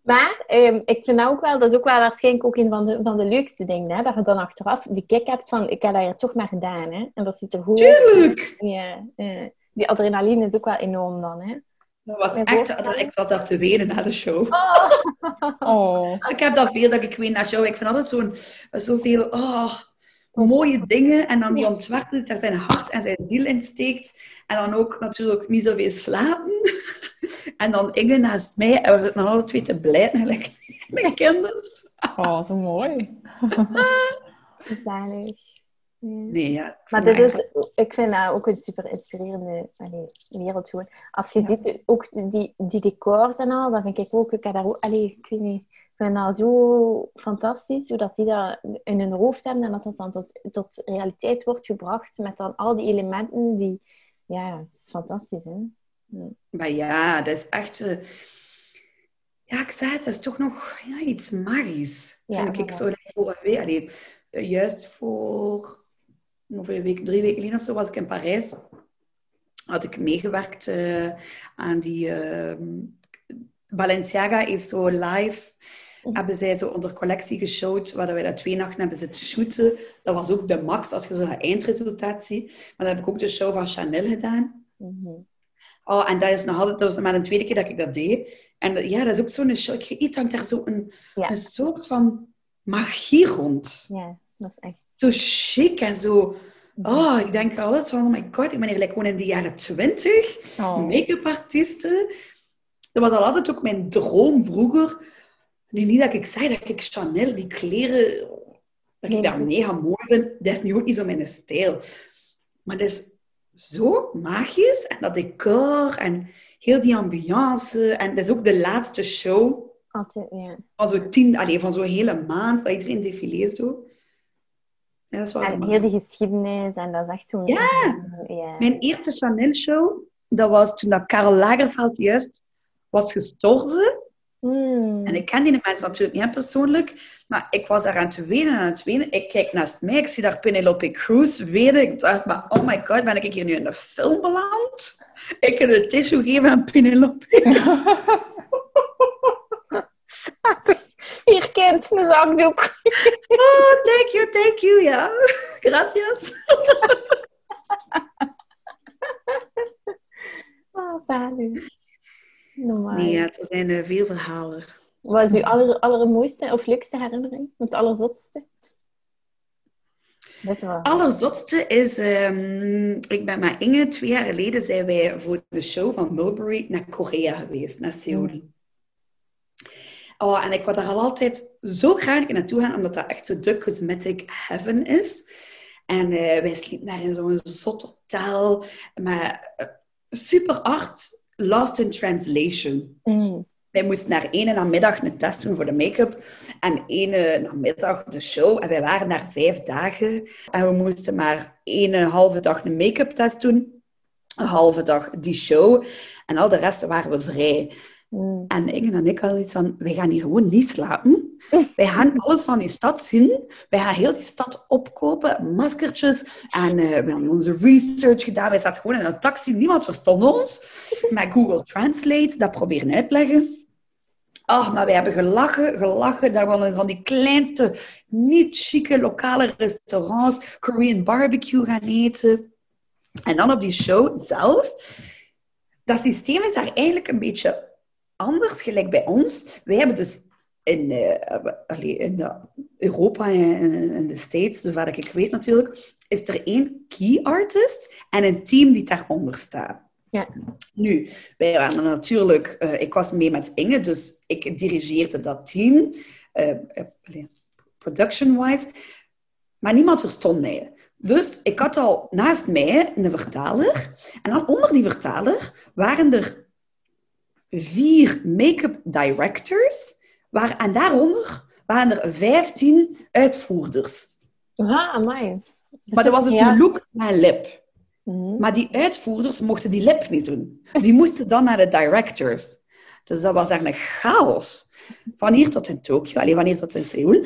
Maar ehm, ik vind dat ook wel, dat is ook wel waarschijnlijk ook een van de, van de leukste dingen, hè? dat je dan achteraf die kick hebt van, ik heb dat hier toch maar gedaan. Hè? En dat ziet er goed uit. Tuurlijk! Ja, ja. Die adrenaline is ook wel enorm dan. Hè? Dat was Mijn echt, ik zat daar te wenen na de show. Oh. Ik heb dat veel dat ik weet na show. Ik vind altijd zo'n, zoveel oh, mooie dingen. En dan die ontwerper die daar zijn hart en zijn ziel in steekt. En dan ook natuurlijk niet zoveel slapen. En dan Inge naast mij. En we zitten nog alle twee te blijven, gelijk mijn kinders. oh, zo mooi. Ja. Nee, ja. ik Maar vind dit dat is, ik vind dat ook een super inspirerende allee, wereld gewoon. Als je ziet, ook die, die decors en al, dat vind ik ook, ik heb daar ook, allee, ik weet niet, vind dat zo fantastisch, hoe dat die dat in hun hoofd hebben en dat dat dan tot, tot realiteit wordt gebracht met dan al die elementen die, ja, het is fantastisch, hè. Ja. Maar ja, dat is echt... eh, ja, ik zei het, dat is toch nog ja, iets magisch. Ja, vind ik zo dat vorige week... allee, juist voor ongeveer week, drie weken geleden of zo was ik in Parijs. Had ik meegewerkt eh, aan die... ehm, Balenciaga heeft zo live... Hebben zij zo onder collectie geshowd, waar wij dat twee nachten hebben zitten shooten. Dat was ook de max, als je zo dat eindresultaat ziet. Maar dan heb ik ook de show van Chanel gedaan. Mhm. Oh, en dat is nog altijd, dat was maar de tweede keer dat ik dat deed. En ja, dat is ook zo'n show. Ik weet niet, hangt daar zo een, Ja. een soort van magie rond. ja, dat is echt... Zo chic en zo. Oh, ik denk altijd van, oh my god, ik ben hier like gewoon in de jaren twintig. Oh. Make-up artiesten. Dat was al altijd ook mijn droom vroeger. Nu niet dat ik zei dat ik Chanel, die kleren, dat Nee, ik dat- mega mooi vind. Dat is nu ook niet zo mijn stijl. Maar dat is zo magisch. En dat decor en heel die ambiance. En dat is ook de laatste show Altijd, ja. van zo'n tien, van zo'n hele maand, dat iedereen défilés doet. Ja, dat is wel de En heel die geschiedenis, en dat is echt zo'n... Ja. ja. Mijn eerste Chanel-show, dat was toen dat Karel Lagerfeld juist was gestorven. Mm. En ik ken die mensen natuurlijk niet persoonlijk, maar ik was daar aan het wenen en aan het wenen. Ik kijk naast mij, ik zie daar Penelope Cruz wenen. Ik dacht, maar oh my god, ben ik hier nu in de film beland? Ik kan een tissue geven aan Penelope. Hier, kind, een zakdoek. Oh, thank you, thank you, ja. Gracias. Oh, zalig. Normaal. Nee, ja, er zijn eh, veel verhalen. Wat is uw aller, allermooiste of leukste herinnering? Het allerzotste? Wel. Allerzotste is, ehm, ik ben met Inge, twee jaar geleden zijn wij voor de show van Mulberry naar Korea geweest, naar Seoul. Oh, en ik wil daar al altijd zo graag naartoe gaan, omdat dat echt zo de cosmetic heaven is. En eh, wij sliepen daar in zo'n zot hotel, maar eh, super hard lost in translation. Mm. Wij moesten naar ene namiddag een test doen voor de make-up en ene namiddag de show. En wij waren daar vijf dagen. En we moesten maar ene halve dag een make-up test doen. Een halve dag die show. En al de rest waren we vrij. Mm. En Inge en ik hadden iets van, wij gaan hier gewoon niet slapen. Wij gaan alles van die stad zien. Wij gaan heel die stad opkopen, maskertjes. En eh, we hebben onze research gedaan. Wij zaten gewoon in een taxi, niemand verstond ons. Met Google Translate, dat proberen uitleggen. Ach, maar wij hebben gelachen, gelachen. Daar waren van die kleinste, niet chique lokale restaurants Korean barbecue gaan eten. En dan op die show zelf. Dat systeem is daar eigenlijk een beetje anders, gelijk bij ons. Wij hebben dus in, eh, in Europa en in de States, zover ik weet natuurlijk, is er één key artist en een team die daaronder staat. Ja. Nu, wij waren natuurlijk... eh, ik was mee met Inge, dus ik dirigeerde dat team, eh, production-wise. Maar niemand verstond mij. Dus ik had al naast mij een vertaler. En dan onder die vertaler waren er vier make-up directors. Waar, en daaronder waren er 15 uitvoerders. Ah, amai. Maar dat was dus Ja. een look naar lip. Mhm. Maar die uitvoerders mochten die lip niet doen. Die moesten dan naar de directors. Dus dat was echt een chaos. Van hier tot in Tokio, alleen van hier tot in Seoul.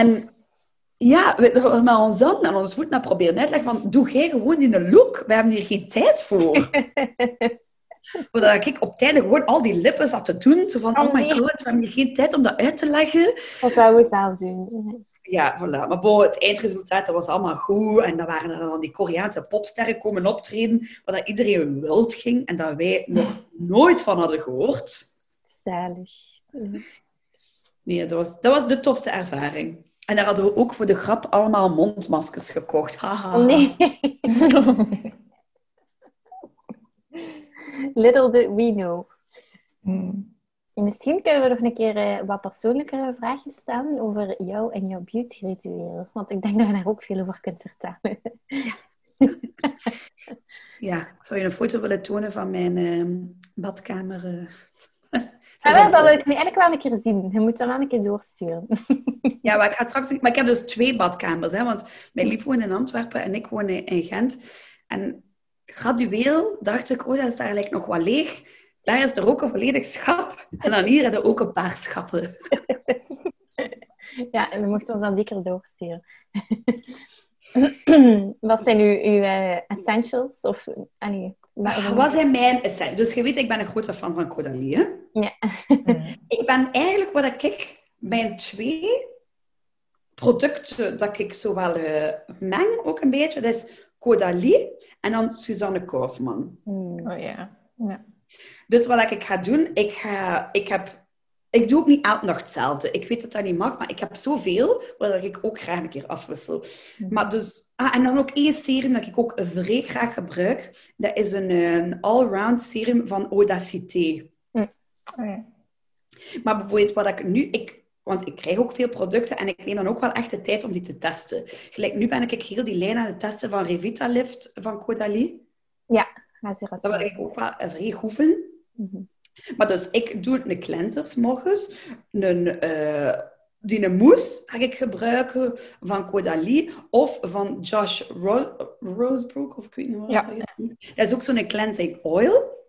en ja, we we met ons handen en ons voet naar proberen uitleggen van, doe jij gewoon die een look. We hebben hier geen tijd voor. Zodat ik op tijden gewoon al die lippen zat te doen. Zo van, Oh, oh my nee. god, we hebben hier geen tijd om dat uit te leggen. Dat zouden we zelf doen. Ja, voilà. Maar bon, het eindresultaat dat was allemaal goed. En dan waren er dan die Koreaanse popsterren komen optreden, waar dat iedereen wild ging en dat wij nog nooit van hadden gehoord. Zalig. Nee, dat was, dat was de tofste ervaring. En daar hadden we ook voor de grap allemaal mondmaskers gekocht. Haha. Nee. Little did we know. Hmm. Misschien kunnen we nog een keer eh, wat persoonlijkere vragen stellen over jou en jouw beauty-ritueel. Want ik denk dat je daar ook veel over kunt vertellen. Ja, ik zou je een foto willen tonen van mijn ehm, badkamer. eh. Ah, wel, dat wil ik nu eigenlijk wel een keer zien. Je moet dat wel een keer doorsturen. Ja, maar ik ga straks... Maar ik heb dus twee badkamers, hè, want mijn lief woont in Antwerpen en ik woon in in Gent. En gradueel dacht ik, oh, dat is daar eigenlijk nog wat leeg. Daar is er ook een volledig schap. En dan hier hebben we ook een paar schappen. Ja, en we mochten ons dan zeker doorsturen. wat zijn uw, uw eh, essentials? Of, allee, wat- Wat zijn mijn essentials? Dus je weet, ik ben een grote fan van Caudalie. hè. Ja. Ik ben eigenlijk wat ik... Mijn twee producten dat ik zo wel eh, meng, ook een beetje, dat is Caudalie en dan Suzanne Kaufman. Hmm. Oh ja. ja. Dus wat ik ga doen, ik, ga, ik, heb, ik doe ook niet elke nacht hetzelfde. Ik weet dat dat niet mag, maar ik heb zoveel, waar ik ook graag een keer afwissel. Maar dus, ah, en dan ook één serum dat ik ook vrij graag gebruik. Dat is een, een all-round serum van Audacité. Oh ja. Maar bijvoorbeeld wat ik nu... Ik, want ik krijg ook veel producten en ik neem dan ook wel echt de tijd om die te testen. Gelijk nu ben ik heel die lijn aan het testen van Revitalift van Caudalie. Ja, ze Dat wil ik ook wel vrij goed vind. Mhm. Maar dus, ik doe een cleanser morgens. Een, eh, die een mousse ga ik gebruiken van Caudalie of van Josh Ro Rosebrook, of ik weet niet wat Ja. dat is. Dat is ook zo'n cleansing oil.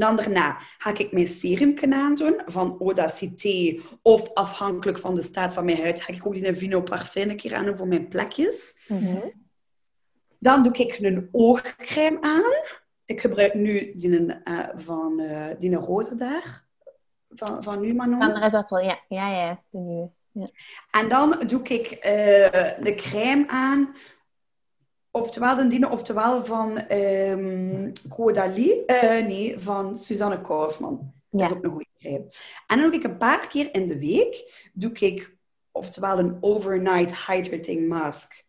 Dan daarna ga ik mijn serum aandoen van Audacité of afhankelijk van de staat van mijn huid ga ik ook die Vino Parfum een keer aan doen voor mijn plekjes. Mhm. Dan doe ik een oogcrème aan. Ik gebruik nu die eh, van eh die roze daar. Van, van nu Manon. Van wel, ja, ja, ja, de nieuwe. Ja. En dan doe ik eh, de crème aan. Oftewel de Dino, oftewel van. Eh, nee, van Suzanne Kaufman. Dat Ja. is ook een goede grijp. En dan doe ik een paar keer in de week, doe ik oftewel een overnight hydrating mask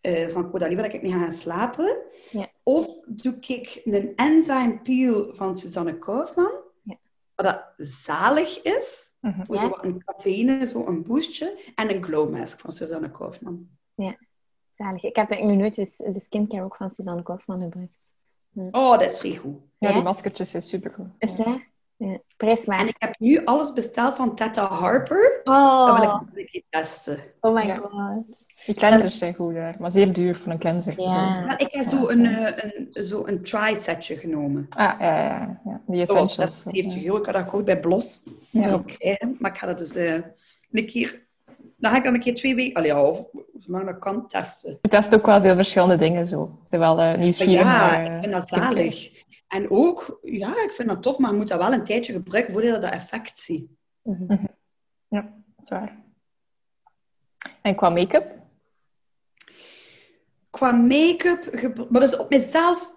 eh, van Caudalie, waar ik mee ga slapen. Ja. Of doe ik een enzyme peel van Suzanne Kaufman, Ja. wat dat zalig is, voor Ja. zo wat een cafeïne, zo een boostje, en een glow mask van Suzanne Kaufman. Zalig. Ik heb eigenlijk nog nooit de, de skincare ook van Suzanne Kaufman gebruikt. Oh, dat is vrij goed. Ja, Ja? die maskertjes zijn supergoed. Is dat? Ja. Prijsmaak. En ik heb nu alles besteld van Teta Harper. Dat wil Oh, ik een keer testen. oh my Ja. god. Die cleansers zijn goed daar, maar zeer duur voor een cleanser. Ja. Maar ik heb zo een, eh, een, zo een try-setje genomen. Ah, ja, ja, ja. Die Dat was essentials. 70 euro. Ik had dat gekocht bij Blos. Ja. Maar ik ga dat dus eh, een keer... Dan ga ik dan een keer twee weken... Allee, ja, of zolang dat kan, testen. Je test ook wel veel verschillende dingen zo. Ze zijn wel eh, Maar nieuwsgierig ja, naar, eh, ik vind dat skincare. zalig. En ook, ja, ik vind dat tof, maar je moet dat wel een tijdje gebruiken voordat je dat effect ziet. Mhm. Ja, dat is waar. En qua make-up? Qua make-up, maar dus op mezelf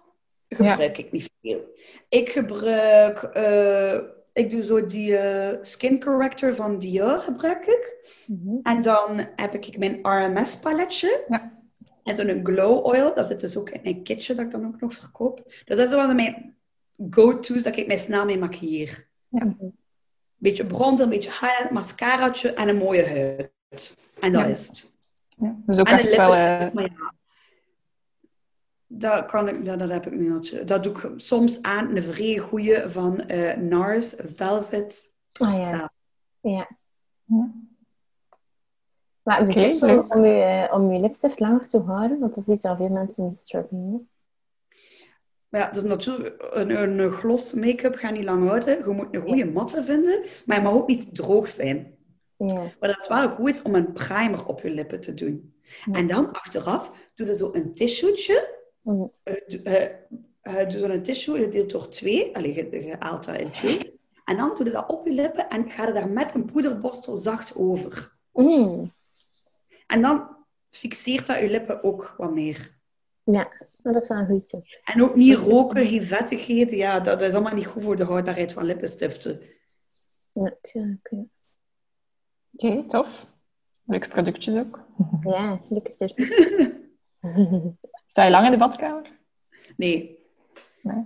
gebruik ik niet veel. Ik gebruik, eh, ik doe zo die eh, skin corrector van Dior gebruik ik. Mhm. En dan heb ik mijn RMS paletje. Ja. En zo'n glow oil, dat zit dus ook in een kitje dat ik dan ook nog verkoop. Dus dat is wel mijn go-to's dat ik mij snel mee maquilleer. Ja. Een beetje bronzer, een beetje highlight, mascaraatje en een mooie huid. En dat Ja. is het. Ja. Dus ook En echt wel... lippenstift, maar ja. Dat, kan ik, dat, dat heb ik nu nog. Dat doe ik soms aan een vrij goeie van eh, NARS Velvet. Oh ja. Ja. Ja. Maar Oké, tips om, leuk. om, je, om je lipstift langer te houden, want dat is iets dat veel mensen niet struggelen. Maar ja, dus natuurlijk, een, een, gloss make-up gaat niet lang houden. Je moet een goede matte vinden, maar je mag ook niet droog zijn. Ja. Maar dat wel goed is om een primer op je lippen te doen. Ja. En dan achteraf doe je zo een tissuetje. Mhm. Eh, doe- eh, eh, doe zo'n tissue, je deelt door twee. Allee, je, je haalt dat in twee. En dan doe je dat op je lippen en ga je daar met een poederborstel zacht over. Mm. En dan fixeert dat je lippen ook wat meer. Ja, dat is wel een goede tip. En ook niet roken, geen vettigheden. Ja, dat is allemaal niet goed voor de houdbaarheid van lippenstiften. Ja, natuurlijk. Ja, Oké, tof. Leuke productjes ook. ja leuke tips. Sta je lang in de badkamer? Nee. Nee.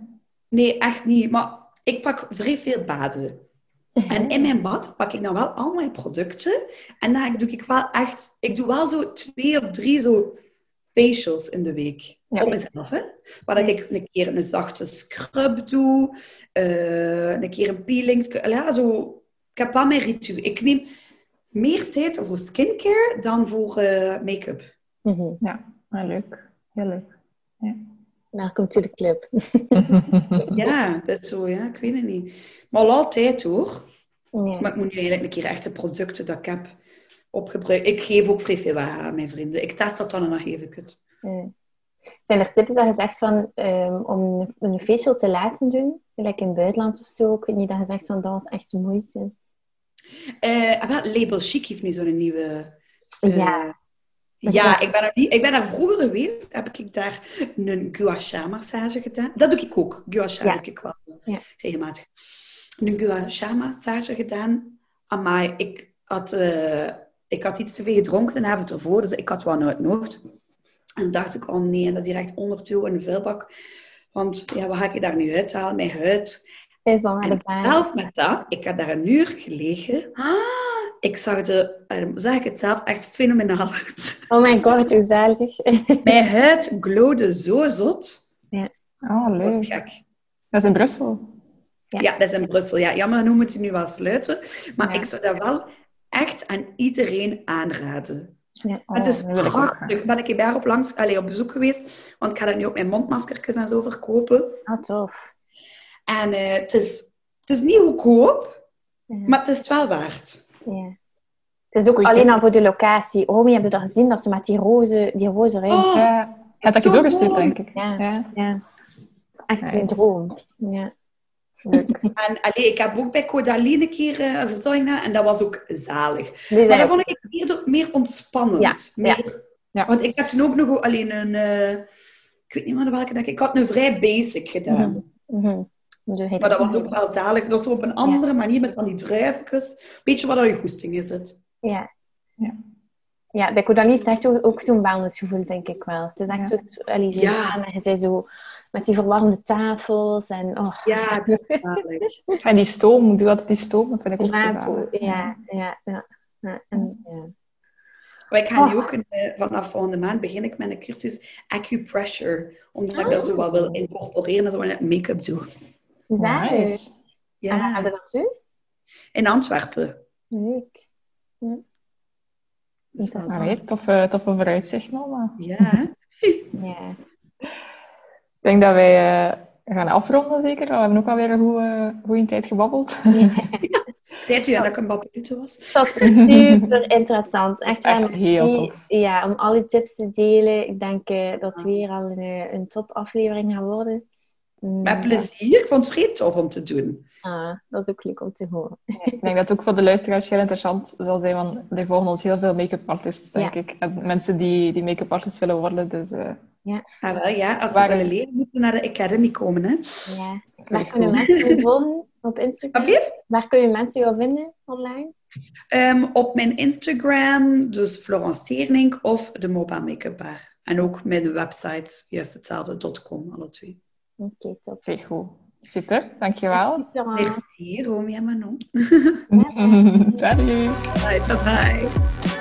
Nee, echt niet. Maar ik pak vrij veel baden. En in mijn bad pak ik dan wel al mijn producten. En dan doe ik wel echt... Ik doe wel zo twee of drie zo facials in de week. Ja. Op mezelf, hè. Waar ik een keer een zachte scrub doe. eh, een keer een peeling. Ja, zo... Ik heb wel mijn ritueel. Ik neem meer tijd voor skincare dan voor eh, make-up. Mhm. Ja, leuk. Heel leuk. Welkom to the club. Ja, dat is zo, ja. Ik weet het niet. Maar al altijd, hoor. Ja. Maar ik moet nu eigenlijk een keer echt de producten dat ik heb opgebruikt. Ik geef ook vrij veel weg aan mijn vrienden. Ik test dat dan en dan geef ik het. Ja. Zijn er tips dat je zegt van, ehm, om een- facial te laten doen? Gelijk in het buitenland of zo. Ik weet niet dat je zegt van, dat was echt moeite. Eh, wel, Label Chic heeft nu zo'n nieuwe... eh, Ja. Ja, ik ben, er niet, ik ben daar vroeger geweest. Heb ik daar een gua sha massage gedaan. Dat doe ik ook. Gua sha Ja. doe ik wel Ja. regelmatig. Een gua sha massage gedaan. Amai, ik had, eh, ik had iets te veel gedronken de avond ervoor. Dus ik had wel uit mijn hoofd. En dan dacht ik, oh nee, dat is hier echt ondertoe in de vuilbak. Want ja, wat ga ik daar nu uithalen? Mijn huid. Is de baan. zelf met dat, ik heb daar een uur gelegen. Ah, ik zag, de, eh, zeg ik het zelf, echt fenomenaal uit. Oh my god, hoe zalig. Mijn huid glowde zo zot. Oh, Dat leuk. was gek. Dat is in Brussel. Ja. Ja. dat is in Brussel. Ja, jammer genoeg moet hij nu wel sluiten. Maar Ja. ik zou dat wel echt aan iedereen aanraden. Ja. Oh, het is dat wil ik prachtig. Ben ik hier daar op, langs, allez, op bezoek geweest. Want ik ga dat nu ook mijn mondmaskertjes en zo verkopen. Oh, tof. En eh, het, is, het is niet goedkoop, Ja. maar het is het wel waard. Ja. Het is ook Goeie alleen tip. al voor de locatie. Oh, je hebt dat gezien, dat ze met die roze, die roze ring. Oh, Ja, dat je doorgestuurd, denk ik. Ja. Ja. Ja. Echt een droom. Ja. Leuk. En allee, ik heb ook bij Codaline een keer eh, een verzorging gedaan en dat was ook zalig. Maar dat vond ik meer, meer ontspannend. Ja, Meer, Ja. Want ik heb toen ook nog alleen een... eh, ik weet niet meer welke dat ik... Ik had een vrij basic gedaan. Mhm. Heet Maar dat was ook wel zalig. Dat was zo op een andere manier met van die druifjes. Weet je wat dat je goesting is het? Ja. Ja. Ja, bij Kodani is het echt ook, ook zo'n wellnessgevoel, denk ik wel. Het is echt Ja. zo... Allee, zo Ja. samen, je zei zo met die verwarmde tafels en... Oh, Ja, dat is zalig. En die stoom, ik doe altijd die stoom, dat vind ik ook zo zalig. Ja, ja, ja. ja, en, ja. Maar ik ga nu Oh. ook een, eh, vanaf volgende maand begin ik met een cursus acupressure. Omdat ik Ah. dat zo wat wil incorporeren als ik make-up doe. Zalig. Nice. En waar Ja, we in Antwerpen. Leuk. Ja. Dat. Allee, toffe, toffe vooruitzicht, Norma. Ja? Ja. Ik denk dat wij eh, gaan afronden, zeker. We hebben ook alweer een goede, goede tijd gebabbeld. Zei u dat ik een babbelute was? Dat is super interessant. Echt, heel tof. Ja, om al uw tips te delen. Ik denk eh, dat het weer al een, eh, een topaflevering gaat worden. Mm, Met plezier. Ik vond het vrij tof om te doen. Ah, dat is ook leuk om te horen. Ik denk dat het ook voor de luisteraars heel interessant zal zijn, want er volgen ons heel veel make-up artists, denk Ja. ik. En mensen die, die make-up artists willen worden, dus eh, Ah, wel, ja, als ze Waar- willen leren, moeten ze naar de Academy komen. Hè? Ja. Waar kunnen mensen volgen op Instagram? Waar kunnen mensen jou vinden online? Ehm, op mijn Instagram, dus Florence Teernink of de Mobile Makeup Bar. En ook mijn website, juist hetzelfde, .com, alle twee. Oké, top. Oké, goed. Super, dankjewel. Merci, Romy en Manon. Salut. Bye, bye.